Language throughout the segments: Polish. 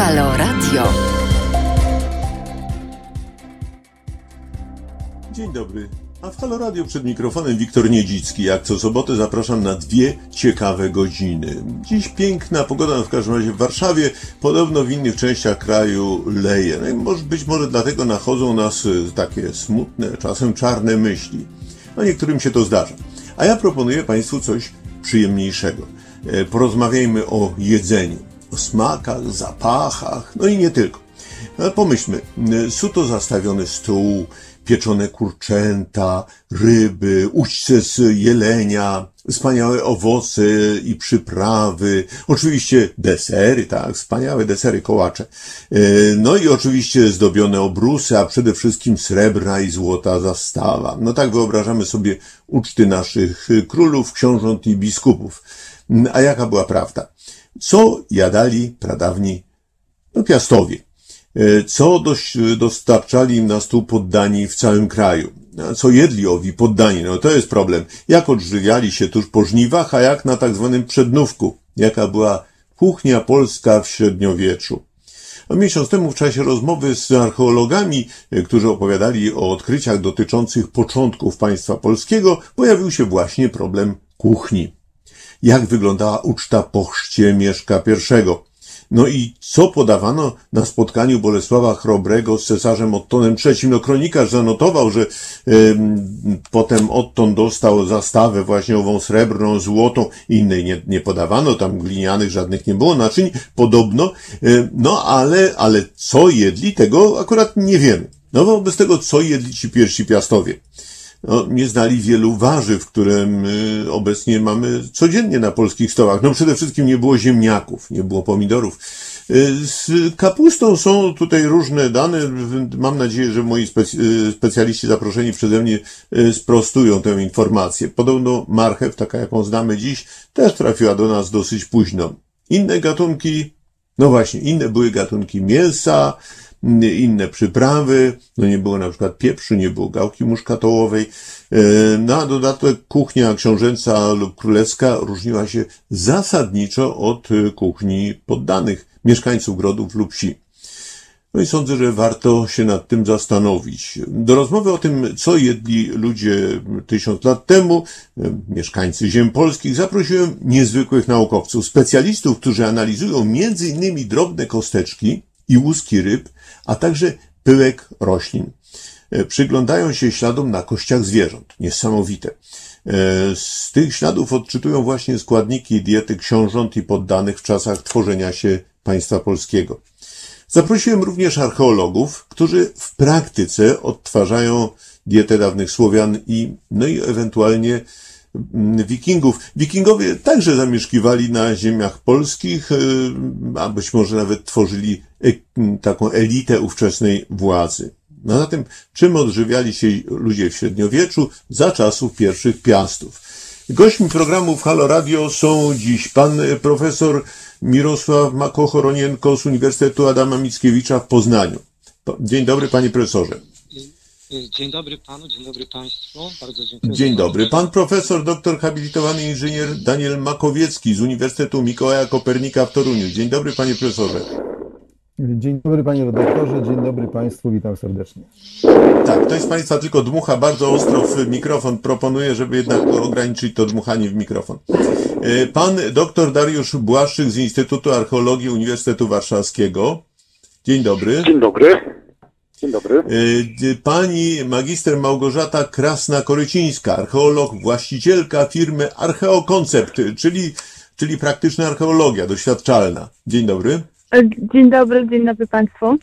Halo Radio. Dzień dobry. A w Halo Radio przed mikrofonem Wiktor Niedzicki. Jak co sobotę zapraszam na dwie ciekawe godziny. Dziś piękna pogoda, w każdym razie w Warszawie, podobno w innych częściach kraju leje. No i może, być może dlatego nachodzą nas y, takie smutne, czasem czarne myśli. No niektórym się to zdarza. A ja proponuję Państwu coś przyjemniejszego. E, Porozmawiajmy o jedzeniu, o smakach, zapachach, no i nie tylko. Ale pomyślmy, y, suto zastawiony stół, pieczone kurczęta, ryby, ućce z jelenia, wspaniałe owoce i przyprawy, oczywiście desery, tak, wspaniałe desery, kołacze. E, No i oczywiście zdobione obrusy, a przede wszystkim srebrna i złota zastawa. No tak wyobrażamy sobie uczty naszych królów, książąt i biskupów. A jaka była prawda? Co jadali pradawni no, piastowie? E, co dość, dostarczali im na stół poddani w całym kraju. Co jedli owi poddani? No to jest problem. Jak odżywiali się tuż po żniwach, a jak na tak zwanym przednówku? Jaka była kuchnia polska w średniowieczu? A miesiąc temu w czasie rozmowy z archeologami, e, którzy opowiadali o odkryciach dotyczących początków państwa polskiego, pojawił się właśnie problem kuchni. Jak wyglądała uczta po chrzcie Mieszka I? No i co podawano na spotkaniu Bolesława Chrobrego z cesarzem Ottonem III? No kronikarz zanotował, że em, potem Otton dostał zastawę właśnie ową srebrną, złotą, innej nie, nie podawano, tam glinianych żadnych nie było naczyń, podobno, em, no ale, ale co jedli, tego akurat nie wiemy. No wobec tego, co jedli ci pierwsi piastowie? No, nie znali wielu warzyw, które my obecnie mamy codziennie na polskich stołach. No przede wszystkim nie było ziemniaków, nie było pomidorów. Y, Z kapustą są tutaj różne dane. Mam nadzieję, że moi y, specjaliści zaproszeni przeze mnie y, sprostują tę informację. Podobno marchew, taka jaką znamy dziś, też trafiła do nas dosyć późno. Inne gatunki, no właśnie, inne były gatunki mięsa, inne przyprawy, no nie było na przykład pieprzu, nie było gałki muszkatołowej. E, Na dodatek kuchnia książęca lub królewska różniła się zasadniczo od e, kuchni poddanych mieszkańców grodów lub wsi. No i sądzę, że warto się nad tym zastanowić. Do rozmowy o tym, co jedli ludzie tysiąc lat temu, e, mieszkańcy ziem polskich, zaprosiłem niezwykłych naukowców, specjalistów, którzy analizują między innymi drobne kosteczki i łuski ryb, a także pyłek roślin. E, Przyglądają się śladom na kościach zwierząt. Niesamowite. E, Z tych śladów odczytują właśnie składniki diety książąt i poddanych w czasach tworzenia się państwa polskiego. Zaprosiłem również archeologów, którzy w praktyce odtwarzają dietę dawnych Słowian i, no i ewentualnie Wikingów. Wikingowie także zamieszkiwali na ziemiach polskich, y, a być może nawet tworzyli e- taką elitę ówczesnej władzy. No zatem, czym odżywiali się ludzie w średniowieczu za czasów pierwszych piastów? Gośćmi programu w Halo Radio są dziś pan e, profesor Mirosław Makochoronienko z Uniwersytetu Adama Mickiewicza w Poznaniu. Dzień dobry, panie profesorze. Dzień dobry panu, dzień dobry państwu. Bardzo dziękuję. Dzień dobry. Pan profesor, doktor habilitowany inżynier Daniel Makowiecki z Uniwersytetu Mikołaja Kopernika w Toruniu. Dzień dobry, panie profesorze. Dzień dobry panie redaktorze, dzień dobry państwu, witam serdecznie. Tak, ktoś z państwa tylko dmucha bardzo ostro w mikrofon. Proponuję, żeby jednak ograniczyć to dmuchanie w mikrofon. E, Pan doktor Dariusz Błaszczyk z Instytutu Archeologii Uniwersytetu Warszawskiego. Dzień dobry. Dzień dobry. Dzień dobry. E, Pani magister Małgorzata Krasna-Korycińska, archeolog, właścicielka firmy Archeokoncept, czyli, czyli praktyczna archeologia doświadczalna. Dzień dobry. Dzień dobry, dzień dobry Państwu.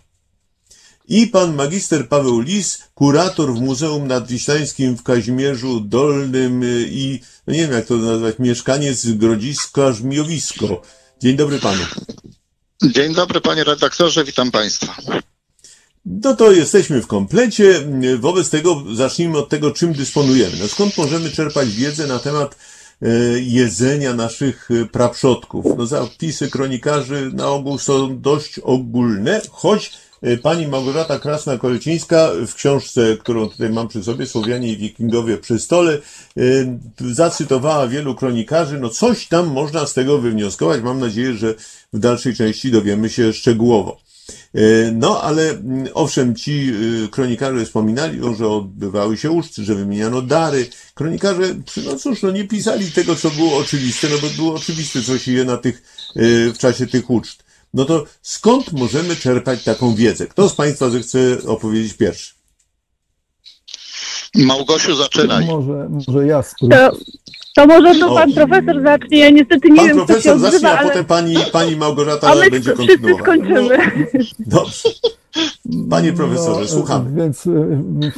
I pan magister Paweł Lis, kurator w Muzeum Nadwiślańskim w Kazimierzu Dolnym y, i, no nie wiem jak to nazwać, mieszkaniec Grodziska Żmiowisko. Dzień dobry panu. Dzień dobry panie redaktorze, witam państwa. No to jesteśmy w komplecie. Wobec tego zacznijmy od tego, czym dysponujemy. No skąd możemy czerpać wiedzę na temat e, jedzenia naszych e, praprzodków? No zapisy kronikarzy na ogół są dość ogólne, choć y, pani Małgorzata Krasna-Kolecińska w książce, którą tutaj mam przy sobie, Słowianie i Wikingowie przy stole, zacytowała wielu kronikarzy. No coś tam można z tego wywnioskować. Mam nadzieję, że w dalszej części dowiemy się szczegółowo. Y, No, ale mm, owszem, ci y, kronikarze wspominali, o, że odbywały się uczty, że wymieniano dary. Kronikarze, no cóż, no nie pisali tego, co było oczywiste, no bo było oczywiste, co się je na tych, y, w czasie tych uczt. No to skąd możemy czerpać taką wiedzę? Kto z Państwa zechce opowiedzieć pierwszy? Małgosiu, zaczynaj. Może, może ja spróbuję. To, może to O. pan profesor zacznie. Ja niestety nie Pan wiem, kto się profesor zacznie, odzywa, a ale potem pani, pani Małgorzata a my będzie wszyscy kontynuowała. skończymy. Dobrze. Panie profesorze, słuchamy. Więc y, y,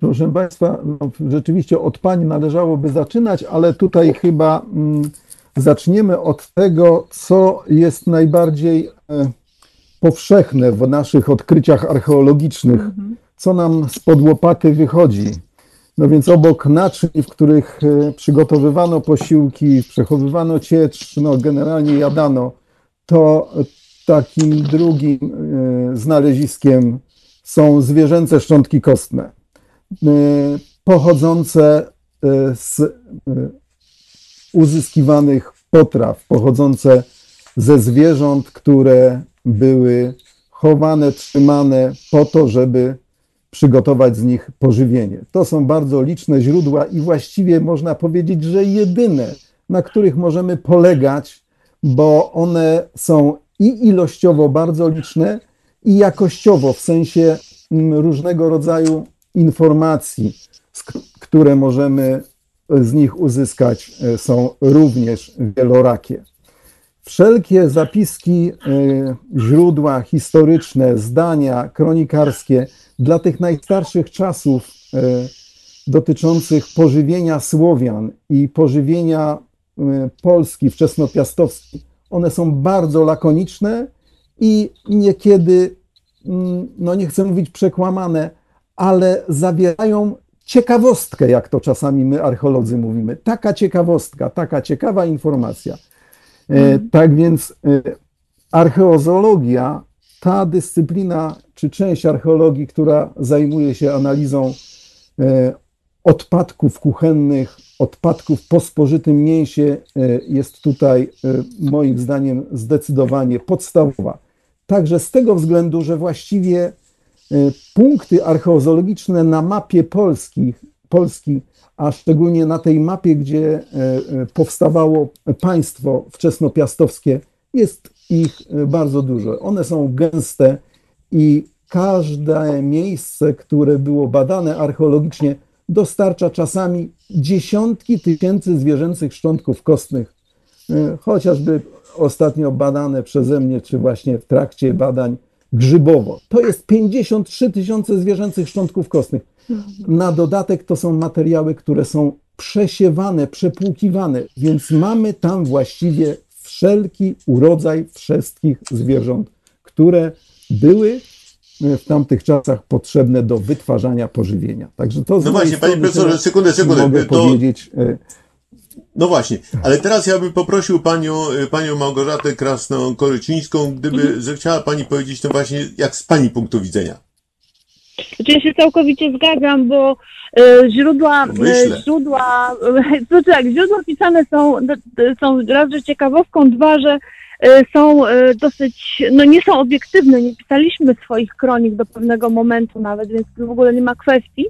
proszę Państwa, no, rzeczywiście od Pań należałoby zaczynać, ale tutaj chyba mm, zaczniemy od tego, co jest najbardziej e, powszechne w naszych odkryciach archeologicznych, co nam spod łopaty wychodzi. No więc obok naczyń, w których e, przygotowywano posiłki, przechowywano ciecz, no generalnie jadano, to takim drugim e, znaleziskiem są zwierzęce szczątki kostne, e, pochodzące z uzyskiwanych potraw, pochodzące ze zwierząt, które były chowane, trzymane po to, żeby przygotować z nich pożywienie. To są bardzo liczne źródła i właściwie można powiedzieć, że jedyne, na których możemy polegać, bo one są i ilościowo bardzo liczne, i jakościowo, w sensie mm, różnego rodzaju informacji, które możemy z nich uzyskać, e, są również wielorakie. Wszelkie zapiski, e, źródła historyczne, zdania kronikarskie dla tych najstarszych czasów e, dotyczących pożywienia Słowian i pożywienia e, Polski wczesnopiastowskiej, one są bardzo lakoniczne i niekiedy, mm, no nie chcę mówić przekłamane, ale zawierają ciekawostkę, jak to czasami my archeolodzy mówimy. Taka ciekawostka, taka ciekawa informacja. E, Tak więc e, archeozoologia, ta dyscyplina czy część archeologii, która zajmuje się analizą e, odpadków kuchennych, odpadków po spożytym mięsie, jest tutaj moim zdaniem zdecydowanie podstawowa. Także z tego względu, że właściwie punkty archeozoologiczne na mapie Polski, Polski, a szczególnie na tej mapie, gdzie e, e, powstawało państwo wczesnopiastowskie, jest ich e, bardzo dużo. One są gęste i każde miejsce, które było badane archeologicznie, dostarcza czasami dziesiątki tysięcy zwierzęcych szczątków kostnych, chociażby ostatnio badane przeze mnie, czy właśnie w trakcie badań grzybowo. To jest 53 tysiące zwierzęcych szczątków kostnych. Na dodatek to są materiały, które są przesiewane, przepłukiwane, więc mamy tam właściwie wszelki urodzaj wszystkich zwierząt, które były e, w tamtych czasach potrzebne do wytwarzania pożywienia. Także to No właśnie, panie profesorze, sekundę, sekundę, Mogę to- powiedzieć. No właśnie, ale teraz ja bym poprosił panią, y, panią Małgorzatę Krasną-Korycińską, gdyby Mhm. zechciała pani powiedzieć to właśnie jak z pani punktu widzenia. Znaczy ja się całkowicie zgadzam, bo e, źródła, Myślę. e, źródła, to tak, źródła pisane są, są raz, że ciekawostką, dwa, że są dosyć, no nie są obiektywne, nie pisaliśmy swoich kronik do pewnego momentu nawet, więc w ogóle nie ma kwestii.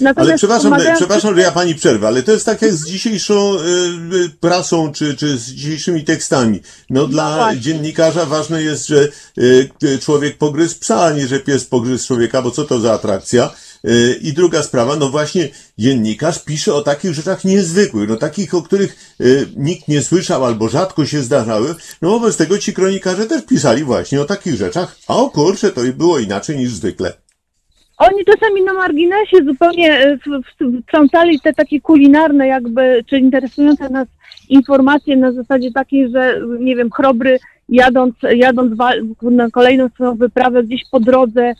Natomiast Ale przepraszam, pomagają- przepraszam, że ja pani przerwę, ale to jest tak jak z dzisiejszą y, y, prasą, czy, czy z dzisiejszymi tekstami. No dla właśnie. dziennikarza ważne jest, że y, człowiek pogryzł psa, a nie że pies pogryzł człowieka, bo co to za atrakcja? Y, I druga sprawa, no właśnie dziennikarz pisze o takich rzeczach niezwykłych, no takich, o których y, nikt nie słyszał albo rzadko się zdarzały. No wobec tego ci kronikarze też pisali właśnie o takich rzeczach, a o kurczę, to i było inaczej niż zwykle. Oni czasami na marginesie zupełnie e, wtrącali te takie kulinarne jakby, czy interesujące nas informacje na zasadzie takiej, że nie wiem, chrobry jadąc, jadąc na kolejną swoją wyprawę gdzieś po drodze e,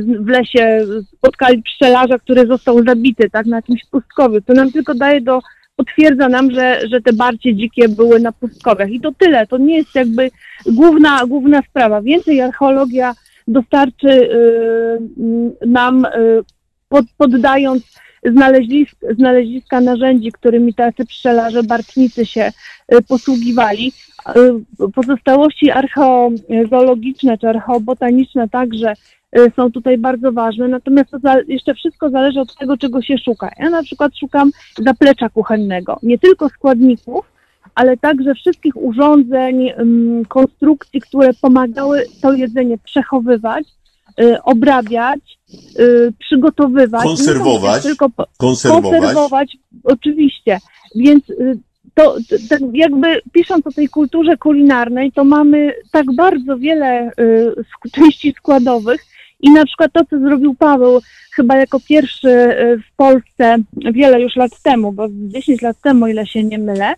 w lesie spotkali pszczelarza, który został zabity, tak, na jakimś pustkowiu. To nam tylko daje do potwierdza nam, że, że te barcie dzikie były na pustkowiach. I to tyle, to nie jest jakby główna, główna sprawa. Więcej archeologia dostarczy y, nam, y, pod, poddając znalezisk, znaleziska narzędzi, którymi tacy pszczelarze, bartnicy się y, posługiwali. Pozostałości archeozoologiczne czy archeobotaniczne także są tutaj bardzo ważne, natomiast to jeszcze wszystko zależy od tego, czego się szuka. Ja na przykład szukam zaplecza kuchennego, nie tylko składników, ale także wszystkich urządzeń, konstrukcji, które pomagały to jedzenie przechowywać, y, obrabiać, y, przygotowywać. Nie Konserwować. tylko Konserwować. konserwować, oczywiście. Więc y, to, to, jakby pisząc o tej kulturze kulinarnej, to mamy tak bardzo wiele y, części składowych i na przykład to, co zrobił Paweł chyba jako pierwszy w Polsce wiele już lat temu, bo 10 lat temu, ile się nie mylę,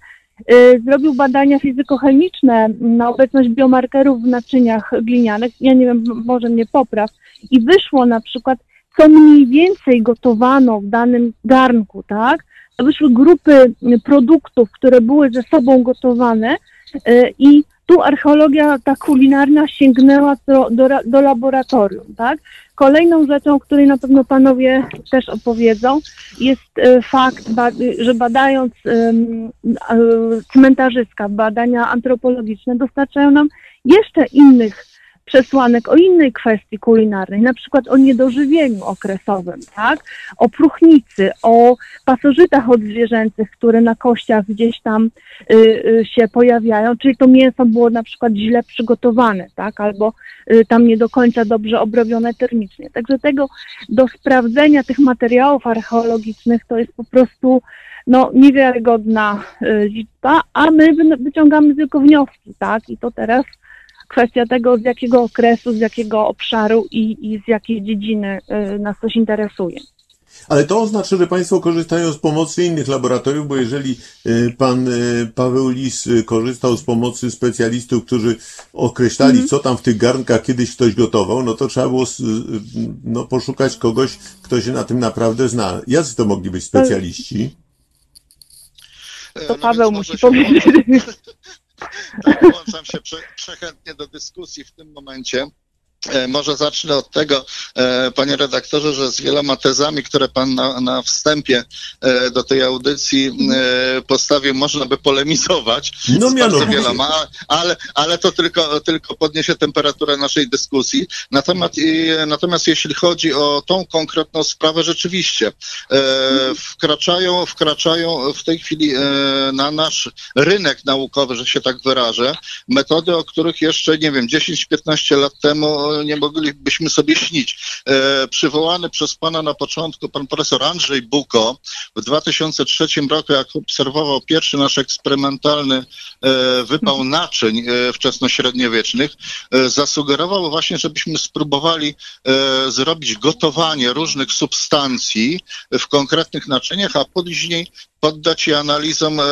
zrobił badania fizykochemiczne na obecność biomarkerów w naczyniach glinianych. Ja nie wiem, może mnie popraw. I wyszło na przykład, co mniej więcej gotowano w danym garnku, tak? Wyszły grupy y, produktów, które były ze sobą gotowane y, i tu archeologia ta kulinarna sięgnęła do, do, do laboratorium, tak? Kolejną rzeczą, o której na pewno panowie też opowiedzą, jest y, fakt, że badając cmentarzyska, badania antropologiczne dostarczają nam jeszcze innych przesłanek o innej kwestii kulinarnej, na przykład o niedożywieniu okresowym, tak? O próchnicy, o pasożytach odzwierzęcych, które na kościach gdzieś tam y, y, się pojawiają, czyli to mięso było na przykład źle przygotowane, tak? Albo y, tam nie do końca dobrze obrobione termicznie. Także tego do sprawdzenia tych materiałów archeologicznych to jest po prostu no, niewiarygodna y, liczba, a my wy- wyciągamy tylko wnioski, tak? I to teraz kwestia tego, z jakiego okresu, z jakiego obszaru i, i z jakiej dziedziny y, nas coś interesuje. Ale to oznacza, że Państwo korzystają z pomocy innych laboratoriów, bo jeżeli y, pan y, Paweł Lis korzystał z pomocy specjalistów, którzy określali, Mhm. co tam w tych garnkach kiedyś ktoś gotował, no to trzeba było no, poszukać kogoś, kto się na tym naprawdę zna. Jacy to mogli być specjaliści? E, To no Paweł musi powiedzieć. Tak, włączam się prze, przechętnie do dyskusji w tym momencie. E, Może zacznę od tego, e, panie redaktorze, że z wieloma tezami, które pan na, na wstępie e, do tej audycji postawił, można by polemizować. No z bardzo wieloma, ale, ale to tylko, tylko podniesie temperaturę naszej dyskusji. Natomiast, natomiast jeśli chodzi o tą konkretną sprawę, rzeczywiście wkraczają, wkraczają w tej chwili na nasz rynek naukowy, że się tak wyrażę, metody, o których jeszcze, nie wiem, 10-15 lat temu nie moglibyśmy sobie śnić. E, przywołany przez pana na początku pan profesor Andrzej Buko w 2003 roku, jak obserwował pierwszy nasz eksperymentalny e, wypał naczyń e, wczesnośredniowiecznych, e, zasugerował właśnie, żebyśmy spróbowali e, zrobić gotowanie różnych substancji w konkretnych naczyniach, a później poddać je analizom e,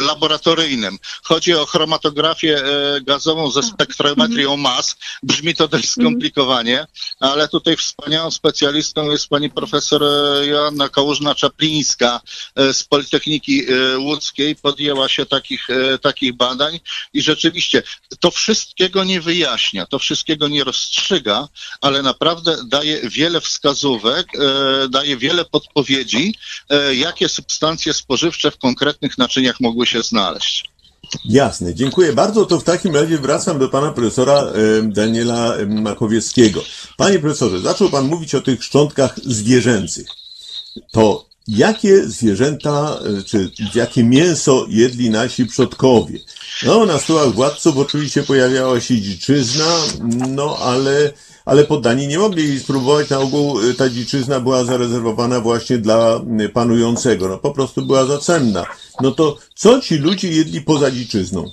laboratoryjnym. Chodzi o chromatografię e, gazową ze spektrometrią mas. Brzmi to dość skomplikowanie, ale tutaj wspaniałą specjalistą jest pani profesor e, Joanna Kałużna-Czaplińska e, z Politechniki e, Łódzkiej. Podjęła się takich, takich badań i rzeczywiście to wszystkiego nie wyjaśnia, to wszystkiego nie rozstrzyga, ale naprawdę daje wiele wskazówek, daje wiele podpowiedzi, e, jakie substancje spożywcze w konkretnych naczyniach mogły się znaleźć. Jasne, dziękuję bardzo. To w takim razie wracam do pana profesora Daniela Makowieckiego. Panie profesorze, zaczął pan mówić o tych szczątkach zwierzęcych. To jakie zwierzęta, e, czy jakie mięso jedli nasi przodkowie? No, na stołach władców oczywiście pojawiała się dziczyzna, no ale, ale poddani nie mogli spróbować. Na ogół e, ta dziczyzna była zarezerwowana właśnie dla e, panującego. No, po prostu była za cenna. No to co ci ludzie jedli poza dziczyzną?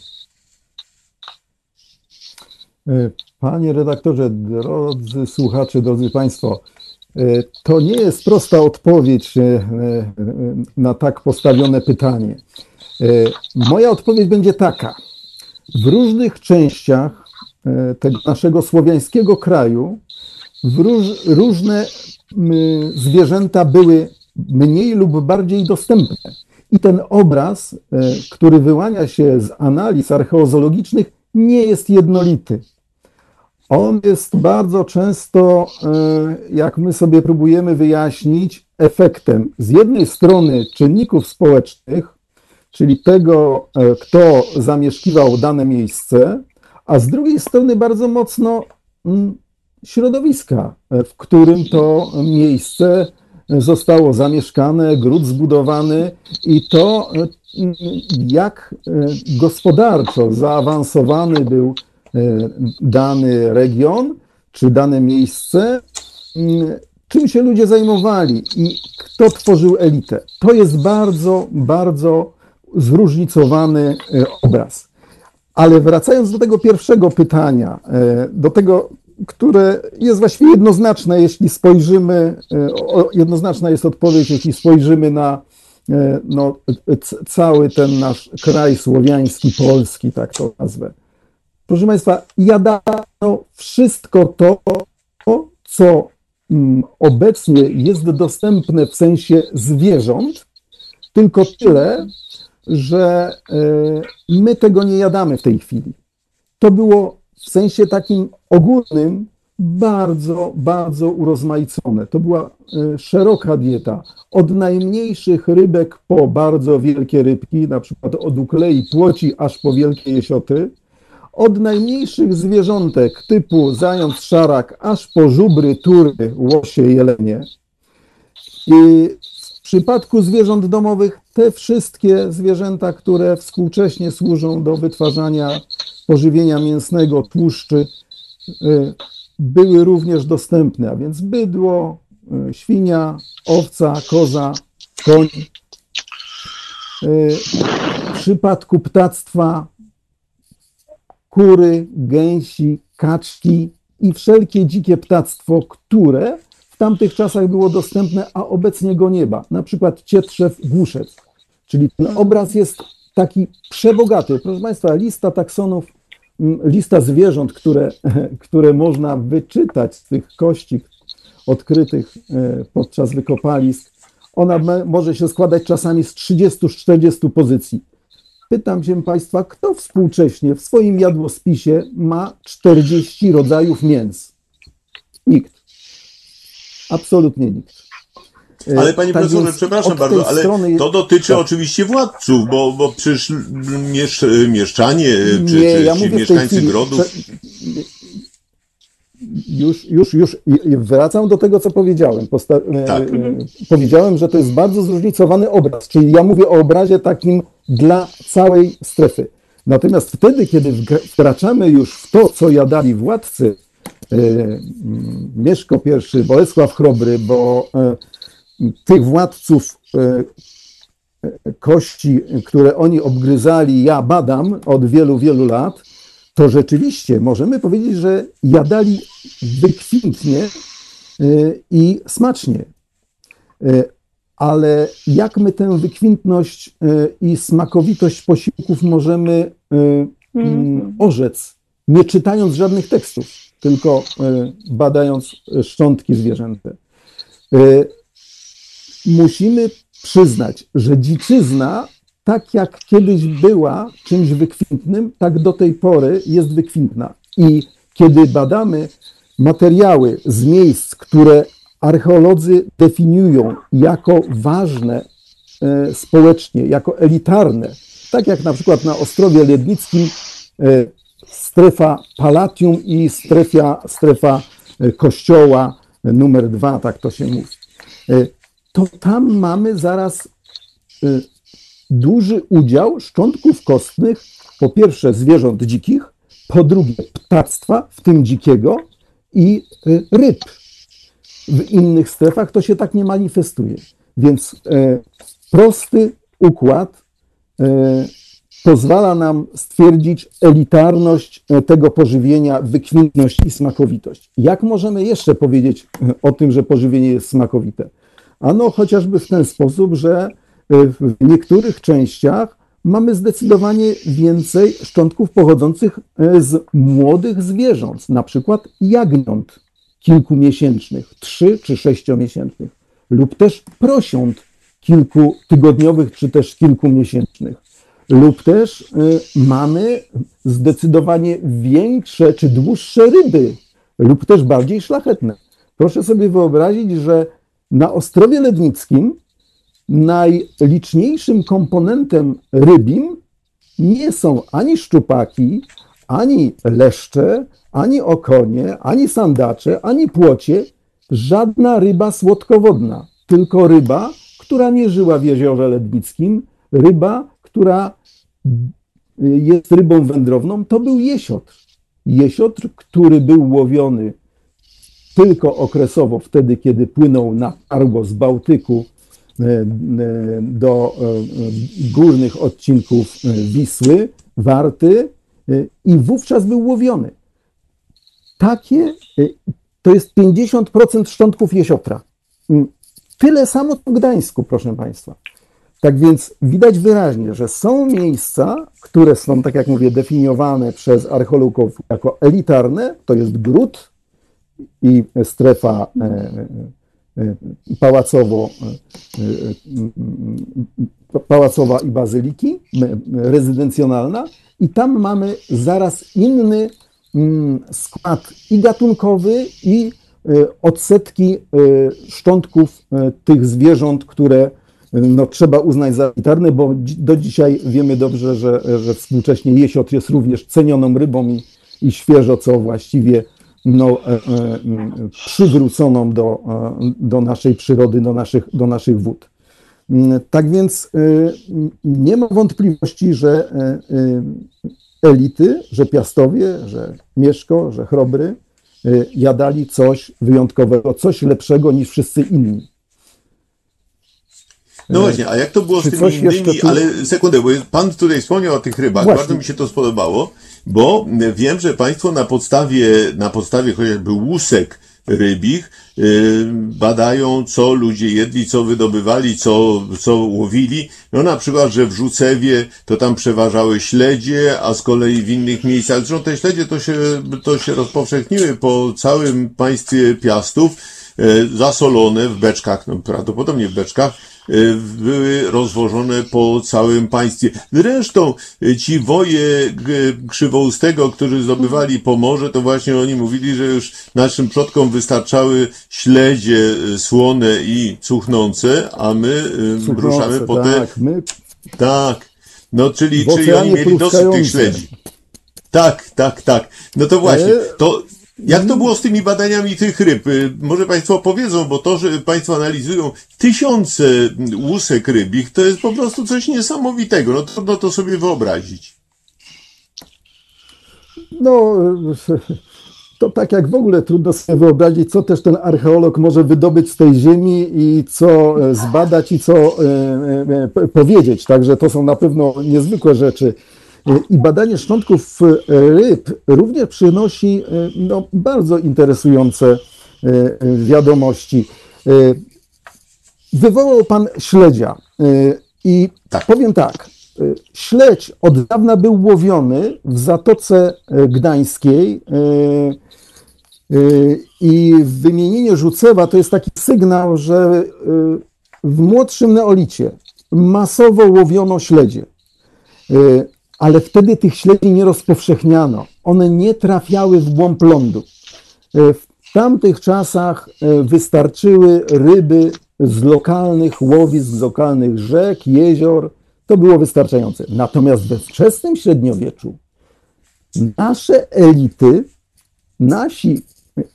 E, Panie redaktorze, drodzy słuchacze, drodzy Państwo, e, to nie jest prosta odpowiedź e, na tak postawione pytanie. Moja odpowiedź będzie taka. W różnych częściach tego naszego słowiańskiego kraju róż, różne zwierzęta były mniej lub bardziej dostępne. I ten obraz, e, który wyłania się z analiz archeozologicznych, nie jest jednolity. On jest bardzo często, e, jak my sobie próbujemy wyjaśnić, efektem z jednej strony czynników społecznych, czyli tego, e, kto zamieszkiwał dane miejsce, a z drugiej strony bardzo mocno mm, środowiska, e, w którym to miejsce zostało zamieszkane, gród zbudowany i to, e, mm, jak e, gospodarczo zaawansowany był dany region czy dane miejsce, mm, czym się ludzie zajmowali i kto tworzył elitę. To jest bardzo, bardzo zróżnicowany obraz. Ale wracając do tego pierwszego pytania, e, do tego, które jest właściwie jednoznaczne, jeśli spojrzymy, e, jednoznaczna jest odpowiedź, jeśli spojrzymy na e, no, cały ten nasz kraj słowiański, polski, tak to nazwę. Proszę Państwa, jadano wszystko to, co mm, obecnie jest dostępne w sensie zwierząt, tylko tyle, że e, my tego nie jadamy w tej chwili. To było w sensie takim ogólnym bardzo, bardzo urozmaicone. To była e, szeroka dieta. Od najmniejszych rybek po bardzo wielkie rybki, na przykład od uklei płoci aż po wielkie jesioty. Od najmniejszych zwierzątek typu zając, szarak, aż po żubry, tury, łosie, jelenie. I w przypadku zwierząt domowych te wszystkie zwierzęta, które współcześnie służą do wytwarzania pożywienia mięsnego, tłuszczy, y, były również dostępne, a więc bydło, y, świnia, owca, koza, koń. Y, W przypadku ptactwa kury, gęsi, kaczki i wszelkie dzikie ptactwo, które w tamtych czasach było dostępne, a obecnie go nie ma. Na przykład cietrzew, głuszec. Czyli ten obraz jest taki przebogaty. Proszę Państwa, lista taksonów, lista zwierząt, które, które można wyczytać z tych kości odkrytych e, podczas wykopalisk, ona może się składać czasami z 30-40 pozycji. Pytam się Państwa, kto współcześnie w swoim jadłospisie ma 40 rodzajów mięs? Nikt. Absolutnie nikt. E, Ale panie tak profesorze, przepraszam bardzo, ale to dotyczy Tak. oczywiście władców, bo, bo przecież miesz, mieszczanie czy, Nie, czy ja tej mieszkańcy chwili, grodów. Już, już, już wracam do tego, co powiedziałem. Posta- Tak. e, e, Powiedziałem, że to jest bardzo zróżnicowany obraz, czyli ja mówię o obrazie takim dla całej strefy. Natomiast wtedy, kiedy wkraczamy już w to, co jadali władcy, e, Mieszko I, Bolesław Chrobry, bo e, tych władców e, kości, które oni obgryzali, ja badam od wielu, wielu lat, to rzeczywiście możemy powiedzieć, że jadali wykwintnie i smacznie. Ale jak my tę wykwintność i smakowitość posiłków możemy mm, orzec, nie czytając żadnych tekstów, tylko y, badając szczątki zwierzęte? Y, Musimy przyznać, że dziczyzna, tak jak kiedyś była czymś wykwintnym, tak do tej pory jest wykwintna. I kiedy badamy materiały z miejsc, które archeolodzy definiują jako ważne e, społecznie, jako elitarne, tak jak na przykład na Ostrowie Lednickim e, strefa Palatium i strefa, strefa kościoła e, numer dwa, tak to się mówi. E, To tam mamy zaraz e, duży udział szczątków kostnych, po pierwsze zwierząt dzikich, po drugie ptactwa, w tym dzikiego, i ryb. W innych strefach to się tak nie manifestuje. Więc prosty układ pozwala nam stwierdzić elitarność e, tego pożywienia, wykwintność i smakowitość. Jak możemy jeszcze powiedzieć e, o tym, że pożywienie jest smakowite? Ano chociażby w ten sposób, że e, w niektórych częściach mamy zdecydowanie więcej szczątków pochodzących z młodych zwierząt, na przykład jagniąt kilkumiesięcznych, trzy czy sześciomiesięcznych. lub też prosiąt kilkutygodniowych czy też kilkumiesięcznych. Lub też y, mamy zdecydowanie większe czy dłuższe ryby, lub też bardziej szlachetne. Proszę sobie wyobrazić, że na Ostrowie Lednickim najliczniejszym komponentem rybim nie są ani szczupaki, ani leszcze, ani okonie, ani sandacze, ani płocie, żadna ryba słodkowodna, tylko ryba, która nie żyła w jeziorze Lednickim, ryba, która jest rybą wędrowną, to był jesiotr. Jesiotr, który był łowiony tylko okresowo wtedy, kiedy płynął na tarło z Bałtyku e, e, do e, górnych odcinków Wisły, Warty i wówczas był łowiony. Takie to jest 50% szczątków jesiotra. Mm, Tyle samo w Gdańsku, proszę Państwa. Tak więc widać wyraźnie, że są miejsca, które są, tak jak mówię, definiowane przez archeologów jako elitarne, to jest gród i strefa e, e, pałacowo, e, pałacowa i bazyliki, rezydencjonalna. I tam mamy zaraz inny mm, skład i gatunkowy, i odsetki szczątków tych zwierząt, które no, trzeba uznać za elitarne, bo do dzisiaj wiemy dobrze, że, że współcześnie jesiotr jest również cenioną rybą i, i świeżo, co właściwie no, e, e, przywróconą do, e, do naszej przyrody, do naszych, do naszych wód. Tak więc nie ma wątpliwości, że elity, że piastowie, że Mieszko, że Chrobry jadali coś wyjątkowego, coś lepszego niż wszyscy inni. No właśnie, a jak to było z tymi innymi, tu- ale sekundę, bo pan tutaj wspomniał o tych rybach, Właśnie. bardzo mi się to spodobało, bo wiem, że państwo na podstawie, na podstawie chociażby łusek rybich yy, badają, co ludzie jedli, co wydobywali, co, co łowili. No na przykład, że w Rzucewie to tam przeważały śledzie, a z kolei w innych miejscach, zresztą te śledzie to się, to się rozpowszechniły po całym państwie Piastów, e, zasolone w beczkach, no prawdopodobnie w beczkach, e, były rozwożone po całym państwie. Zresztą e, ci woje Krzywoustego, którzy zdobywali Pomorze, to właśnie oni mówili, że już naszym przodkom wystarczały śledzie e, słone i cuchnące, a my e, ruszamy po te... tak, my Tak. No, czyli, czyli oni mieli dosyć tych śledzi. Tak, tak, tak. No to właśnie, E, to jak to było z tymi badaniami tych ryb? Y, Może Państwo powiedzą, bo to, że Państwo analizują tysiące łusek rybich, to jest po prostu coś niesamowitego. No trudno to sobie wyobrazić. No, to tak jak w ogóle trudno sobie wyobrazić, co też ten archeolog może wydobyć z tej ziemi i co e, zbadać i co e, e, powiedzieć. Także to są na pewno niezwykłe rzeczy. I badanie szczątków e, ryb również przynosi e, no, bardzo interesujące e, wiadomości. Wywołał pan śledzia i Tak. powiem tak. Śledź od dawna był łowiony w Zatoce Gdańskiej i wymienienie Rzucewa to jest taki sygnał, że w młodszym neolicie masowo łowiono śledzie. Ale wtedy tych śledzi nie rozpowszechniano. One nie trafiały w głąb lądu. E, W tamtych czasach e, wystarczyły ryby z lokalnych łowisk, z lokalnych rzek, jezior. To było wystarczające. Natomiast we wczesnym średniowieczu nasze elity, nasi,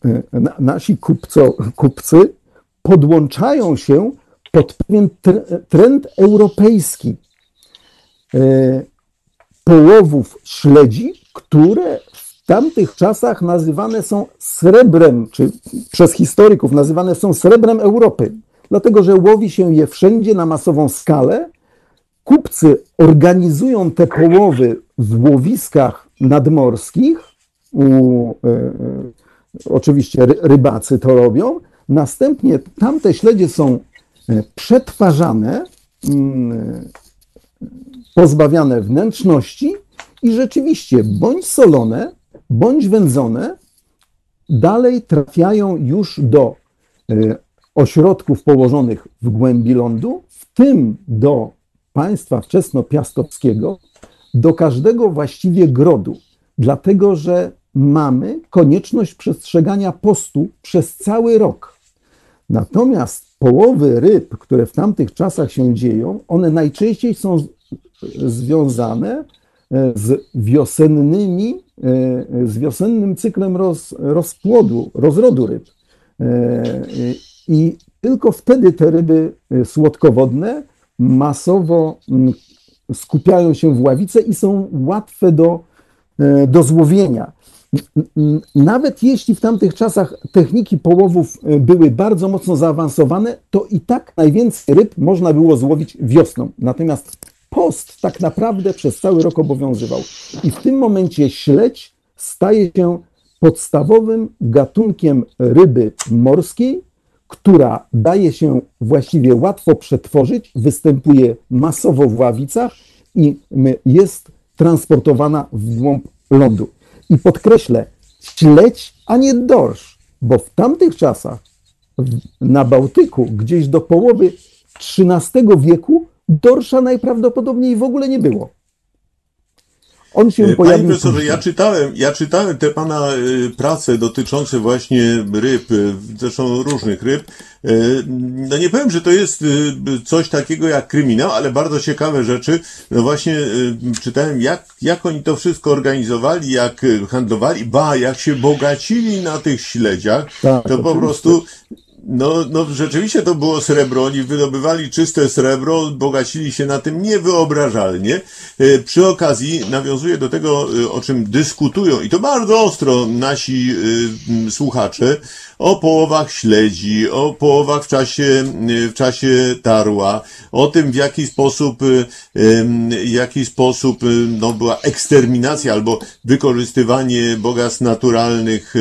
e, na- nasi kupco, kupcy podłączają się pod pewien tre- trend europejski połowów śledzi, które w tamtych czasach nazywane są srebrem, czy przez historyków nazywane są srebrem Europy, dlatego że łowi się je wszędzie na masową skalę. Kupcy organizują te połowy w łowiskach nadmorskich, u, e, e, oczywiście ry, rybacy to robią. Następnie tamte śledzie są e, przetwarzane, mm, pozbawiane wnętrzności i rzeczywiście bądź solone, bądź wędzone, dalej trafiają już do e, ośrodków położonych w głębi lądu, w tym do państwa wczesnopiastowskiego, do każdego właściwie grodu, dlatego że mamy konieczność przestrzegania postu przez cały rok. Natomiast połowy ryb, które w tamtych czasach się dzieją, one najczęściej są związane e, z wiosennymi, e, z wiosennym cyklem roz, rozpłodu, rozrodu ryb. E, I tylko wtedy te ryby słodkowodne masowo skupiają się w ławice i są łatwe do, do złowienia. Nawet jeśli w tamtych czasach techniki połowów były bardzo mocno zaawansowane, to i tak najwięcej ryb można było złowić wiosną. Natomiast post tak naprawdę przez cały rok obowiązywał. I w tym momencie śledź staje się podstawowym gatunkiem ryby morskiej, która daje się właściwie łatwo przetworzyć, występuje masowo w ławicach i jest transportowana w głąb lądu. I podkreślę, śledź, a nie dorsz, bo w tamtych czasach na Bałtyku, gdzieś do połowy XIII wieku, dorsza najprawdopodobniej w ogóle nie było. On się E, Panie pojawił profesorze, później. ja czytałem, ja czytałem te pana e, prace dotyczące właśnie ryb, e, zresztą różnych ryb. No nie powiem, że to jest coś takiego jak kryminał, ale bardzo ciekawe rzeczy. No właśnie czytałem, jak, jak oni to wszystko organizowali, jak handlowali, ba, jak się bogacili na tych śledziach. Tak, To po oczywiście. prostu no, no rzeczywiście to było srebro, oni wydobywali czyste srebro, bogacili się na tym niewyobrażalnie. E, Przy okazji nawiązuję do tego, e, o czym dyskutują i to bardzo ostro nasi e, słuchacze, o połowach śledzi, o połowach w czasie, e, w czasie tarła, o tym w jaki sposób, em, w jaki sposób e, no, była eksterminacja albo wykorzystywanie bogactw naturalnych,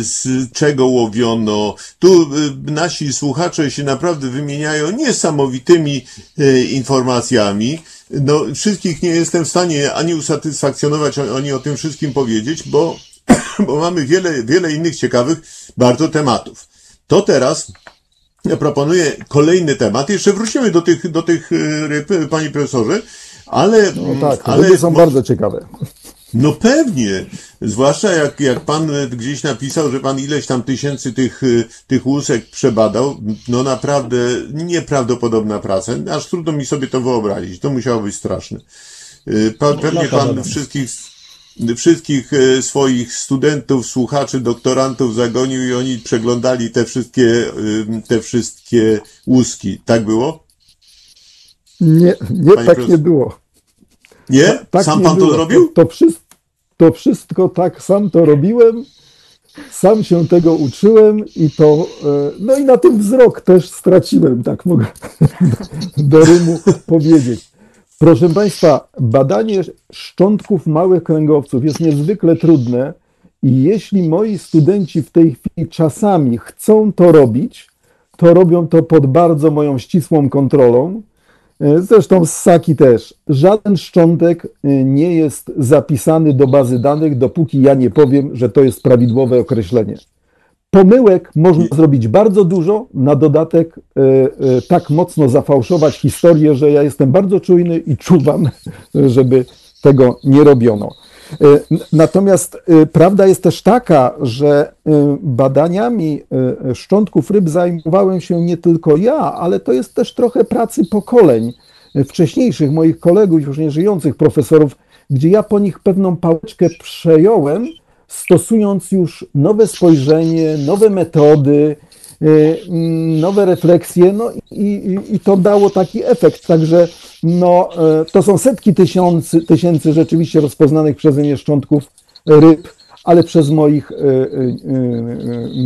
z czego łowiono. Tu nasi słuchacze się naprawdę wymieniają niesamowitymi informacjami. No, wszystkich nie jestem w stanie ani usatysfakcjonować, ani o tym wszystkim powiedzieć, bo, bo mamy wiele, wiele innych ciekawych bardzo tematów. To teraz ja proponuję kolejny temat. Jeszcze wrócimy do tych, do tych e, ryb, e, panie profesorze, ale, No tak, ale są bardzo ciekawe. no pewnie, zwłaszcza jak, jak pan gdzieś napisał, że pan ileś tam tysięcy tych, e, tych łusek przebadał, no naprawdę nieprawdopodobna praca, aż trudno mi sobie to wyobrazić, to musiało być straszne. Pan, pewnie pan wszystkich, wszystkich e, swoich studentów, słuchaczy, doktorantów zagonił i oni przeglądali te wszystkie, e, te wszystkie łuski. Tak było? Nie, nie Panie tak profesor- nie było. Nie? Tak Sam nie pan to było. zrobił? To, to, wszystko, to wszystko tak, sam to robiłem, sam się tego uczyłem i to, e, no i na tym wzrok też straciłem, tak mogę do rymu powiedzieć. Proszę Państwa, badanie szczątków małych kręgowców jest niezwykle trudne i jeśli moi studenci w tej chwili czasami chcą to robić, to robią to pod bardzo moją ścisłą kontrolą. E, Zresztą z Saki też. Żaden szczątek e, nie jest zapisany do bazy danych, dopóki ja nie powiem, że to jest prawidłowe określenie. Pomyłek można zrobić bardzo dużo, na dodatek e, e, tak mocno zafałszować historię, że ja jestem bardzo czujny i czuwam, żeby tego nie robiono. E, Natomiast prawda jest też taka, że badaniami szczątków ryb zajmowałem się nie tylko ja, ale to jest też trochę pracy pokoleń wcześniejszych moich kolegów, już nie żyjących profesorów, gdzie ja po nich pewną pałeczkę przejąłem, stosując już nowe spojrzenie, nowe metody, y, mm, nowe refleksje, no i, i, i to dało taki efekt. Także no, e, to są setki tysięcy, tysięcy rzeczywiście rozpoznanych przeze mnie szczątków ryb, ale przez moich e, e, e,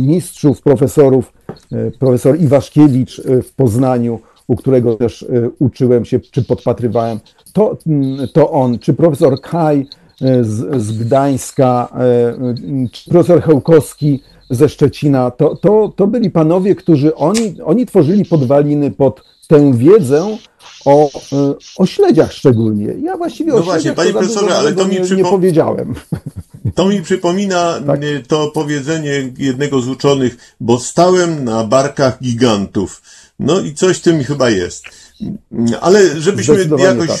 mistrzów, profesorów, e, profesor Iwaszkiewicz e, w Poznaniu, u którego też e, uczyłem się, czy podpatrywałem, to, mm, to on, czy profesor Kaj e, z, z Gdańska, e, profesor Hełkowski ze Szczecina, to, to, to byli panowie, którzy oni, oni tworzyli podwaliny pod tę wiedzę o, e, o śledziach szczególnie. Ja właściwie No o właśnie, śledziach panie profesorze, ale to mi nie, nie powiedziałem. To mi przypomina Tak. to powiedzenie jednego z uczonych, bo stałem na barkach gigantów. No i coś tym chyba jest. Mm, Ale żebyśmy jakoś tak.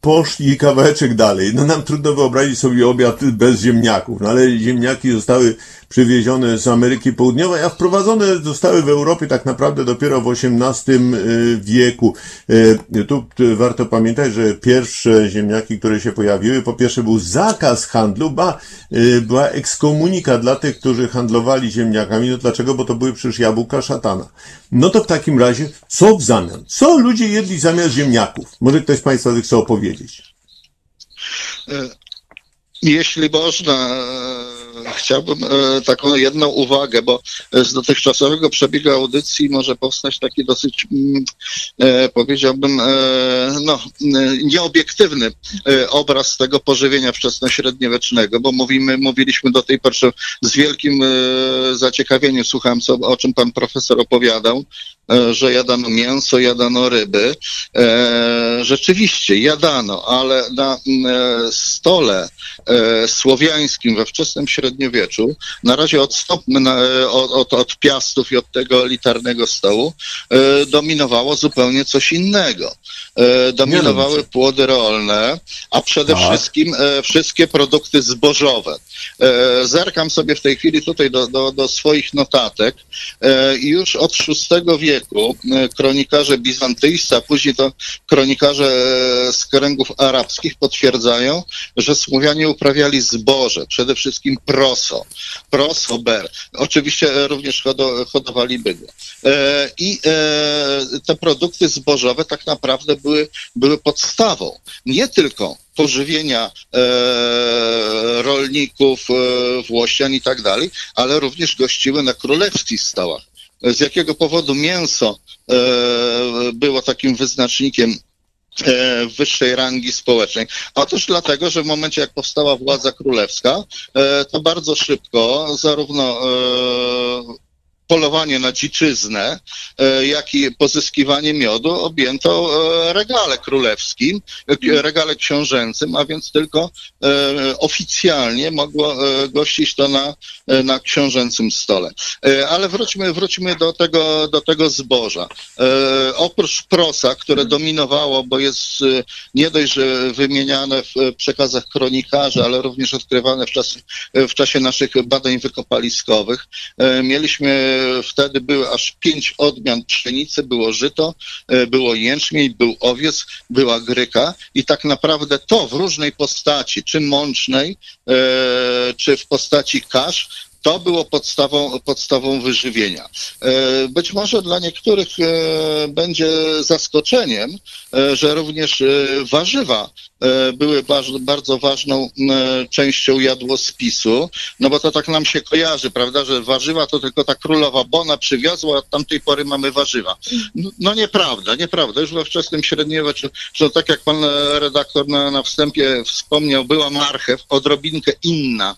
Poszli kawałeczek dalej. No nam trudno wyobrazić sobie obiad bez ziemniaków, no ale ziemniaki zostały przywiezione z Ameryki Południowej, a wprowadzone zostały w Europie tak naprawdę dopiero w XVIII y, wieku. Y, Tu y, warto pamiętać, że pierwsze ziemniaki, które się pojawiły, po pierwsze był zakaz handlu, ba, była ekskomunika dla tych, którzy handlowali ziemniakami. No dlaczego? Bo to były przecież jabłka szatana. No to w takim razie, co w zamian? Co ludzie jedli zamiast ziemniaków? Może ktoś z Państwa chce opowiedzieć? Jeśli można, chciałbym e, taką jedną uwagę, bo z dotychczasowego przebiegu audycji może powstać taki dosyć, mm, e, powiedziałbym, e, no, e, nieobiektywny e, obraz tego pożywienia wczesnośredniowiecznego, bo mówimy, mówiliśmy do tej pory z wielkim e, zaciekawieniem, słuchałem, co, o czym pan profesor opowiadał, e, że jadano mięso, jadano ryby. E, rzeczywiście jadano, ale na mm, stole e, słowiańskim we wczesnym średniowieczu, na razie odstąpmy e, od, od, od piastów i od tego elitarnego stołu, e, dominowało zupełnie coś innego. E, dominowały płody rolne, a przede Tak. wszystkim e, wszystkie produkty zbożowe. E, zerkam sobie w tej chwili tutaj do, do, do swoich notatek e, i już od VI wieku e, kronikarze bizantyjscy, a później to kronikarze e, z kręgów arabskich potwierdzają, że Słowianie uprawiali zboże, przede wszystkim proso, proso, ber. Oczywiście e, również hodo, hodowali bydło. I te produkty zbożowe tak naprawdę były, były podstawą nie tylko pożywienia e, rolników, e, włościan i tak dalej, ale również gościły na królewskich stołach. Z jakiego powodu mięso e, było takim wyznacznikiem e, wyższej rangi społecznej. Otóż dlatego, że w momencie jak powstała władza królewska, e, to bardzo szybko zarówno polowanie na dziczyznę, e, jak i pozyskiwanie miodu objęto e, regale królewskim, e, regale książęcym, a więc tylko oficjalnie mogło gościć to na, na książęcym stole. Ale wróćmy, wróćmy do tego, do tego zboża. Oprócz prosa, które dominowało, bo jest nie dość, że wymieniane w przekazach kronikarzy, ale również odkrywane w czasie, w czasie naszych badań wykopaliskowych, Mieliśmy wtedy były aż pięć odmian pszenicy, było żyto, e, było jęczmień, był owiec, była gryka i tak naprawdę to w różnej postaci, czy mącznej, e, czy w postaci kasz, to było podstawą, podstawą wyżywienia. E, Być może dla niektórych e, będzie zaskoczeniem, e, że również warzywa były bardzo ważną częścią jadłospisu, no bo to tak nam się kojarzy, prawda, że warzywa to tylko ta królowa Bona przywiozła, od tamtej pory mamy warzywa. No, no nieprawda, nieprawda. Już we wczesnym średniowieczu, że tak jak pan redaktor na, na wstępie wspomniał, była marchew, odrobinkę inna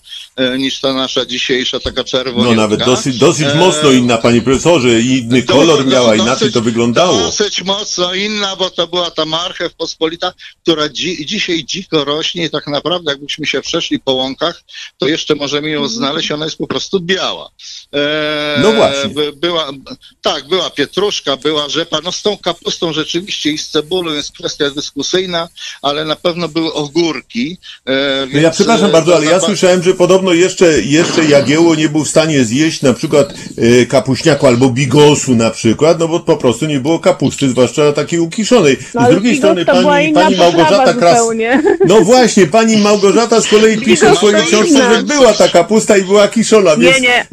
niż ta nasza dzisiejsza, taka czerwona. No nawet dosyć, dosyć E, mocno inna, panie profesorze, i inny kolor miała, dosyć- inaczej to wyglądało. Dosyć mocno inna, bo to była ta marchew pospolita, która dzi dzisiaj dziko rośnie i tak naprawdę jakbyśmy się przeszli po łąkach, to jeszcze możemy ją znaleźć, ona jest po prostu biała. E, No właśnie. by- Była, tak, była pietruszka, była rzepa, no z tą kapustą rzeczywiście i z cebulą jest kwestia dyskusyjna, ale na pewno były ogórki. E, No ja przepraszam e, bardzo, ale ja słyszałem, że podobno jeszcze, jeszcze Nie był w stanie zjeść na przykład e, kapuśniaku albo bigosu na przykład, no bo po prostu nie było kapusty, zwłaszcza takiej ukiszonej. No, z drugiej strony pani, pani Małgorzata Kras... zupełnie. No właśnie, pani Małgorzata z kolei pisze w swojej książce, że była ta kapusta i była kiszona, Nie, więc... nie. e,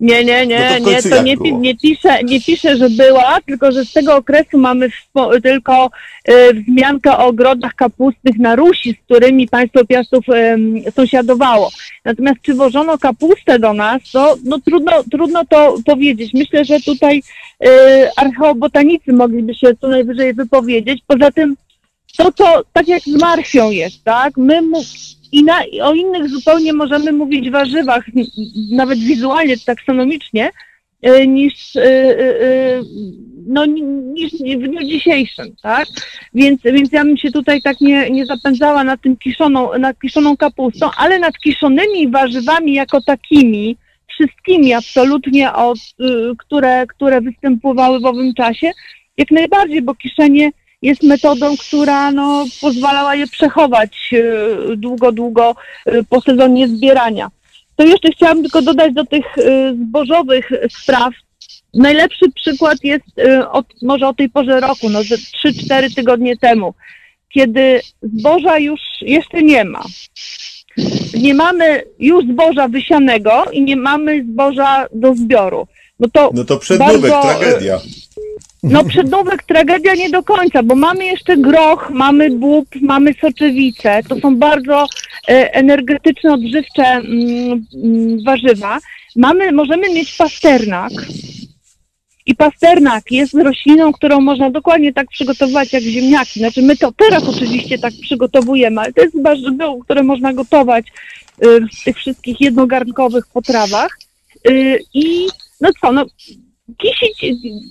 Nie, nie, No to nie, nie, to nie, pi- było? nie, piszę, nie piszę, że była, tylko że z tego okresu mamy tylko e, wzmiankę o ogrodach kapustnych na Rusi, z którymi państwo Piastów em, sąsiadowało. Natomiast czy wożono kapustę do nas, to no, trudno, trudno to powiedzieć. Myślę, że tutaj e, archeobotanicy mogliby się co najwyżej wypowiedzieć. Poza tym to, co tak jak z marchwią jest, tak? My mu, i na, o innych zupełnie możemy mówić warzywach, nawet wizualnie, taksonomicznie, e, niż, e, e, no, ni- niż w dniu dzisiejszym, tak? Więc, więc ja bym się tutaj tak nie, nie zapędzała nad tym kiszoną, nad kiszoną kapustą, ale nad kiszonymi warzywami jako takimi, wszystkimi absolutnie, od, y, które, które występowały w owym czasie, jak najbardziej, bo kiszenie jest metodą, która no, pozwalała je przechować y, długo, długo y, po sezonie zbierania. To jeszcze chciałam tylko dodać do tych y, zbożowych spraw. Najlepszy przykład jest od, może o tej porze roku, no ze 3-4 tygodnie temu, kiedy zboża już jeszcze nie ma. Nie mamy już zboża wysianego i nie mamy zboża do zbioru. No to No to przednówek, Bardzo, tragedia. No przednówek tragedia nie do końca, bo mamy jeszcze groch, mamy bób, mamy soczewice. To są bardzo e, energetyczne, odżywcze mm, mm, warzywa. Mamy, możemy mieć pasternak. I pasternak jest rośliną, którą można dokładnie tak przygotować jak ziemniaki. Znaczy my to teraz oczywiście tak przygotowujemy, ale to jest warzywo, które można gotować y, w tych wszystkich jednogarnkowych potrawach. Y, I no co, no kisić,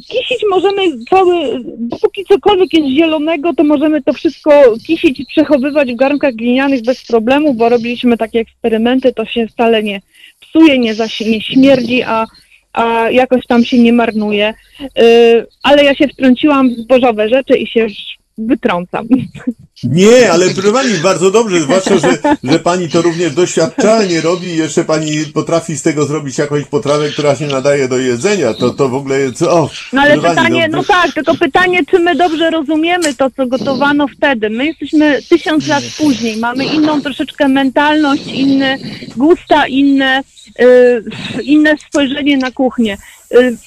kisić możemy cały, dopóki cokolwiek jest zielonego, to możemy to wszystko kisić i przechowywać w garnkach glinianych bez problemu, bo robiliśmy takie eksperymenty, to się wcale nie psuje, nie, zaś, nie śmierdzi, a, a jakoś tam się nie marnuje. Yy, ale ja się wtrąciłam w zbożowe rzeczy i się już wytrącam. Nie, ale pani, bardzo dobrze, zwłaszcza, że, że pani to również doświadczalnie robi i jeszcze pani potrafi z tego zrobić jakąś potrawę, która się nadaje do jedzenia. To, to w ogóle jest, o, No ale pytanie, no tak, tylko pytanie, czy my dobrze rozumiemy to, co gotowano wtedy. My jesteśmy tysiąc lat później, mamy inną troszeczkę mentalność, inne gusta, inne, y, inne spojrzenie na kuchnię. Y,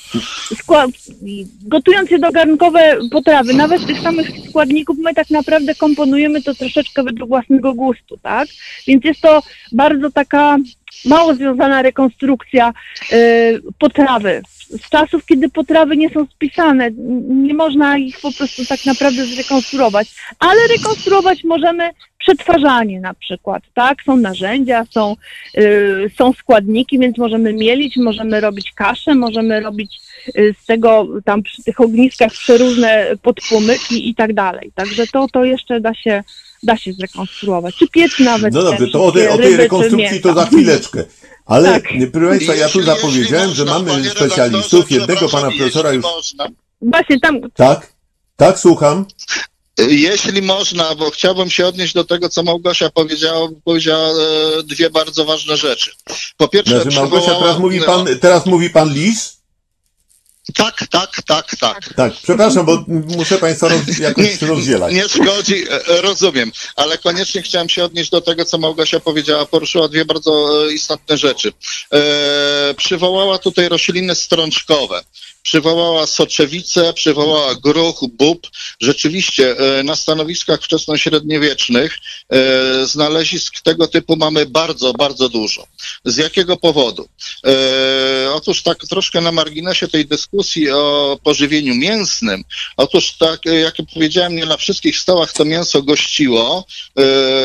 skła- gotując jednogarnkowe potrawy, nawet tych samych składników, my tak naprawdę komponujemy to troszeczkę według własnego gustu, tak? Więc jest to bardzo taka mało związana rekonstrukcja y, potrawy. Z czasów, kiedy potrawy nie są spisane, nie można ich po prostu tak naprawdę zrekonstruować, ale rekonstruować możemy przetwarzanie na przykład, tak? Są narzędzia, są, y, są składniki, więc możemy mielić, możemy robić kaszę, możemy robić y, z tego tam przy tych ogniskach przeróżne podpłomyki i tak dalej. Także to, to jeszcze da się, da się zrekonstruować. Czy piec nawet. No dobrze, to o tej, o tej rekonstrukcji to za chwileczkę. Ale, Tak. proszę Państwa, ja tu Jeśli- zapowiedziałem, jeśli że można, mamy panie specjalistów, redaktorze, jednego pana przepraszam, profesora jeśli już... Można. Właśnie tam, Tak? Tak, słucham? Jeśli można, bo chciałbym się odnieść do tego, co Małgosia powiedziała, bo powiedziała e, dwie bardzo ważne rzeczy. Po pierwsze, Znaczy, Małgosia, przywołała- teraz mówi pan, teraz mówi pan Lis? Tak, tak, tak, tak. Tak, przepraszam, bo muszę Państwa roz, jakoś rozdzielać. Nie szkodzi, e, rozumiem, ale koniecznie chciałem się odnieść do tego, co Małgosia powiedziała. Poruszyła dwie bardzo e, istotne rzeczy. E, przywołała tutaj rośliny strączkowe. Przywołała soczewicę, przywołała gruch, bób. Rzeczywiście e, na stanowiskach wczesnośredniowiecznych e, znalezisk tego typu mamy bardzo, bardzo dużo. Z jakiego powodu? E, otóż tak troszkę na marginesie tej dyskusji o pożywieniu mięsnym, Otóż tak, jak powiedziałem, nie na wszystkich stołach to mięso gościło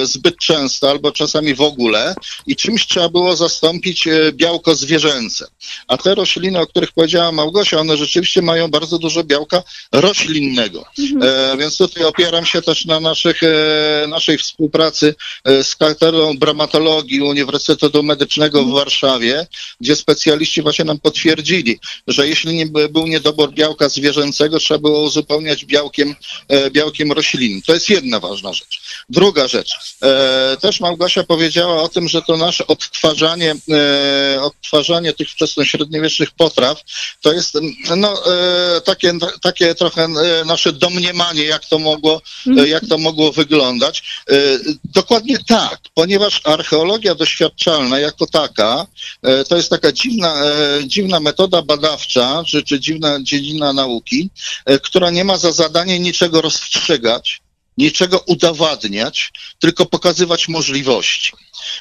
zbyt często albo czasami w ogóle i czymś trzeba było zastąpić białko zwierzęce. A te rośliny, o których powiedziała Małgosia, one rzeczywiście mają bardzo dużo białka roślinnego. E, więc tutaj opieram się też na naszych, e, naszej współpracy e, z katedrą bramatologii Uniwersytetu Medycznego w Warszawie, gdzie specjaliści właśnie nam potwierdzili, że jeśli nie by- był niedobór białka zwierzęcego, trzeba było uzupełniać białkiem, e, białkiem roślinnym. To jest jedna ważna rzecz. Druga rzecz. E, też Małgosia powiedziała o tym, że to nasze odtwarzanie, e, odtwarzanie tych wczesnośredniowiecznych potraw to jest no, e, takie, takie trochę e, nasze domniemanie, jak to mogło, e, jak to mogło wyglądać. E, dokładnie tak, ponieważ archeologia doświadczalna jako taka e, to jest taka dziwna, e, dziwna metoda badawcza, czy, czy dziwna dziedzina nauki, e, która nie ma za zadanie niczego rozstrzygać, niczego udowadniać, tylko pokazywać możliwości.